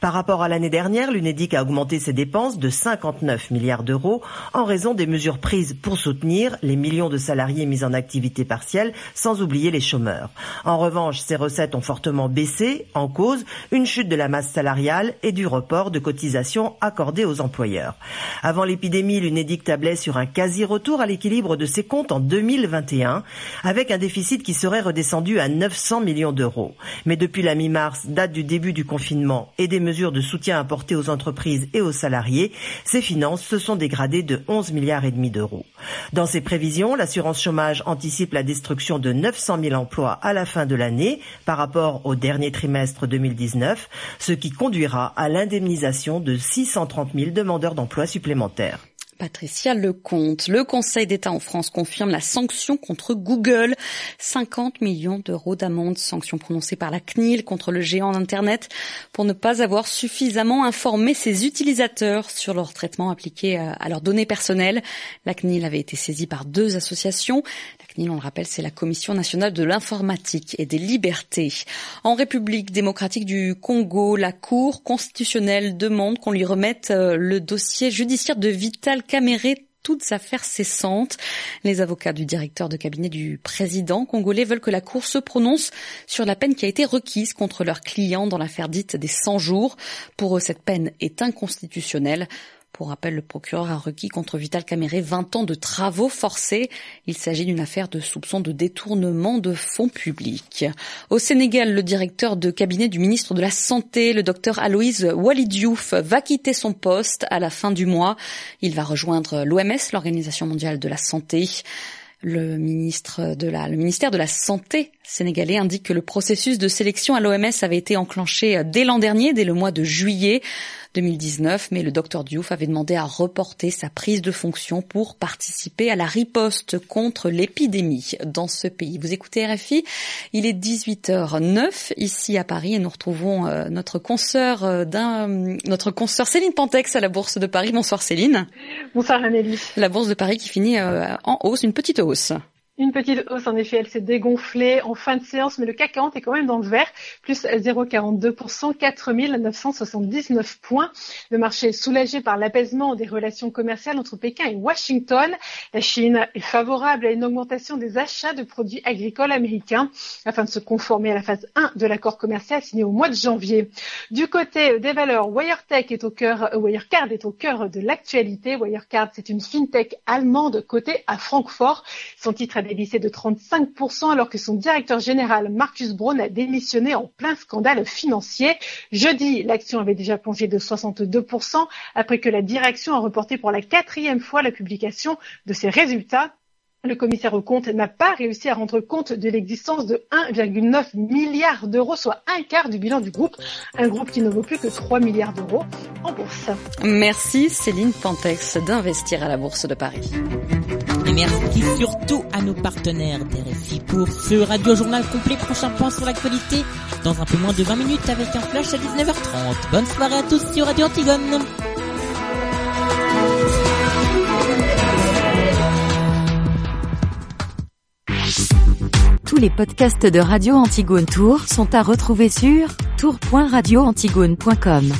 Par rapport à l'année dernière, l'UNEDIC a augmenté ses dépenses de 59 milliards d'euros en raison des mesures prises pour soutenir les millions de salariés mis en activité partielle, sans oublier les chômeurs. En revanche, ces recettes ont fortement baissé, en cause une chute de la masse salariale et du report de cotisations accordées aux employeurs. Avant l'épidémie, l'UNEDIC tablait sur un quasi-retour à l'équilibre de ses comptes en 2021, avec un déficit qui serait redescendu à 900 millions d'euros. Mais depuis la mi-mars, date du début du confinement et des mesures de soutien apportées aux entreprises et aux salariés, ses finances se sont dégradées de 11 milliards et demi d'euros. Dans ses prévisions, l'assurance chômage anticipe la destruction de 900 000 emplois à la fin de l'année par rapport au dernier trimestre 2019, ce qui conduira à l'indemnisation de 630 000 demandeurs d'emploi supplémentaires. Patricia Lecomte. Le Conseil d'État en France confirme la sanction contre Google. 50 millions d'euros d'amende, sanction prononcée par la CNIL contre le géant d'Internet pour ne pas avoir suffisamment informé ses utilisateurs sur leur traitement appliqué à leurs données personnelles. La CNIL avait été saisie par deux associations. CNIL, on le rappelle, c'est la Commission nationale de l'informatique et des libertés. En République démocratique du Congo, la Cour constitutionnelle demande qu'on lui remette le dossier judiciaire de Vital Caméré toutes affaires cessantes. Les avocats du directeur de cabinet du président congolais veulent que la Cour se prononce sur la peine qui a été requise contre leur client dans l'affaire dite des 100 jours. Pour eux, cette peine est inconstitutionnelle. Pour rappel, le procureur a requis contre Vital Caméré 20 ans de travaux forcés. Il s'agit d'une affaire de soupçon de détournement de fonds publics. Au Sénégal, le directeur de cabinet du ministre de la Santé, le docteur Aloïse Walidiouf, va quitter son poste à la fin du mois. Il va rejoindre l'OMS, l'Organisation mondiale de la santé. Le ministre le ministère de la Santé sénégalais indique que le processus de sélection à l'OMS avait été enclenché dès l'an dernier, dès le mois de juillet 2019, mais le docteur Diouf avait demandé à reporter sa prise de fonction pour participer à la riposte contre l'épidémie dans ce pays. Vous écoutez RFI, il est 18h09 ici à Paris et nous retrouvons euh, notre consoeur euh, d'un, notre consoeur Céline Pantex à la Bourse de Paris. Bonsoir Céline. Bonsoir Amélie. La Bourse de Paris qui finit euh, en hausse, une petite hausse. Une petite hausse, en effet, elle s'est dégonflée en fin de séance, mais le CAC 40 est quand même dans le vert, plus 0,42%, 4979 points. Le marché est soulagé par l'apaisement des relations commerciales entre Pékin et Washington. La Chine est favorable à une augmentation des achats de produits agricoles américains afin de se conformer à la phase 1 de l'accord commercial signé au mois de janvier. Du côté des valeurs, Wirecard est au cœur, Wirecard est au cœur de l'actualité. Wirecard, c'est une fintech allemande cotée à Francfort. Son titre a dévissé de 35% alors que son directeur général Marcus Braun a démissionné en plein scandale financier. Jeudi, l'action avait déjà plongé de 62% après que la direction a reporté pour la quatrième fois la publication de ses résultats. Le commissaire au compte n'a pas réussi à rendre compte de l'existence de 1,9 milliard d'euros, soit un quart du bilan du groupe. Un groupe qui ne vaut plus que 3 milliards d'euros en bourse. Merci Céline Pantex d'investir à la Bourse de Paris. Et merci surtout à nos partenaires d'RFI pour ce radio journal complet. Prochain point sur l'actualité dans un peu moins de 20 minutes avec un flash à 19h30. Bonne soirée à tous sur Radio Antigone. Tous les podcasts de Radio Antigone Tour sont à retrouver sur tour.radioantigone.com.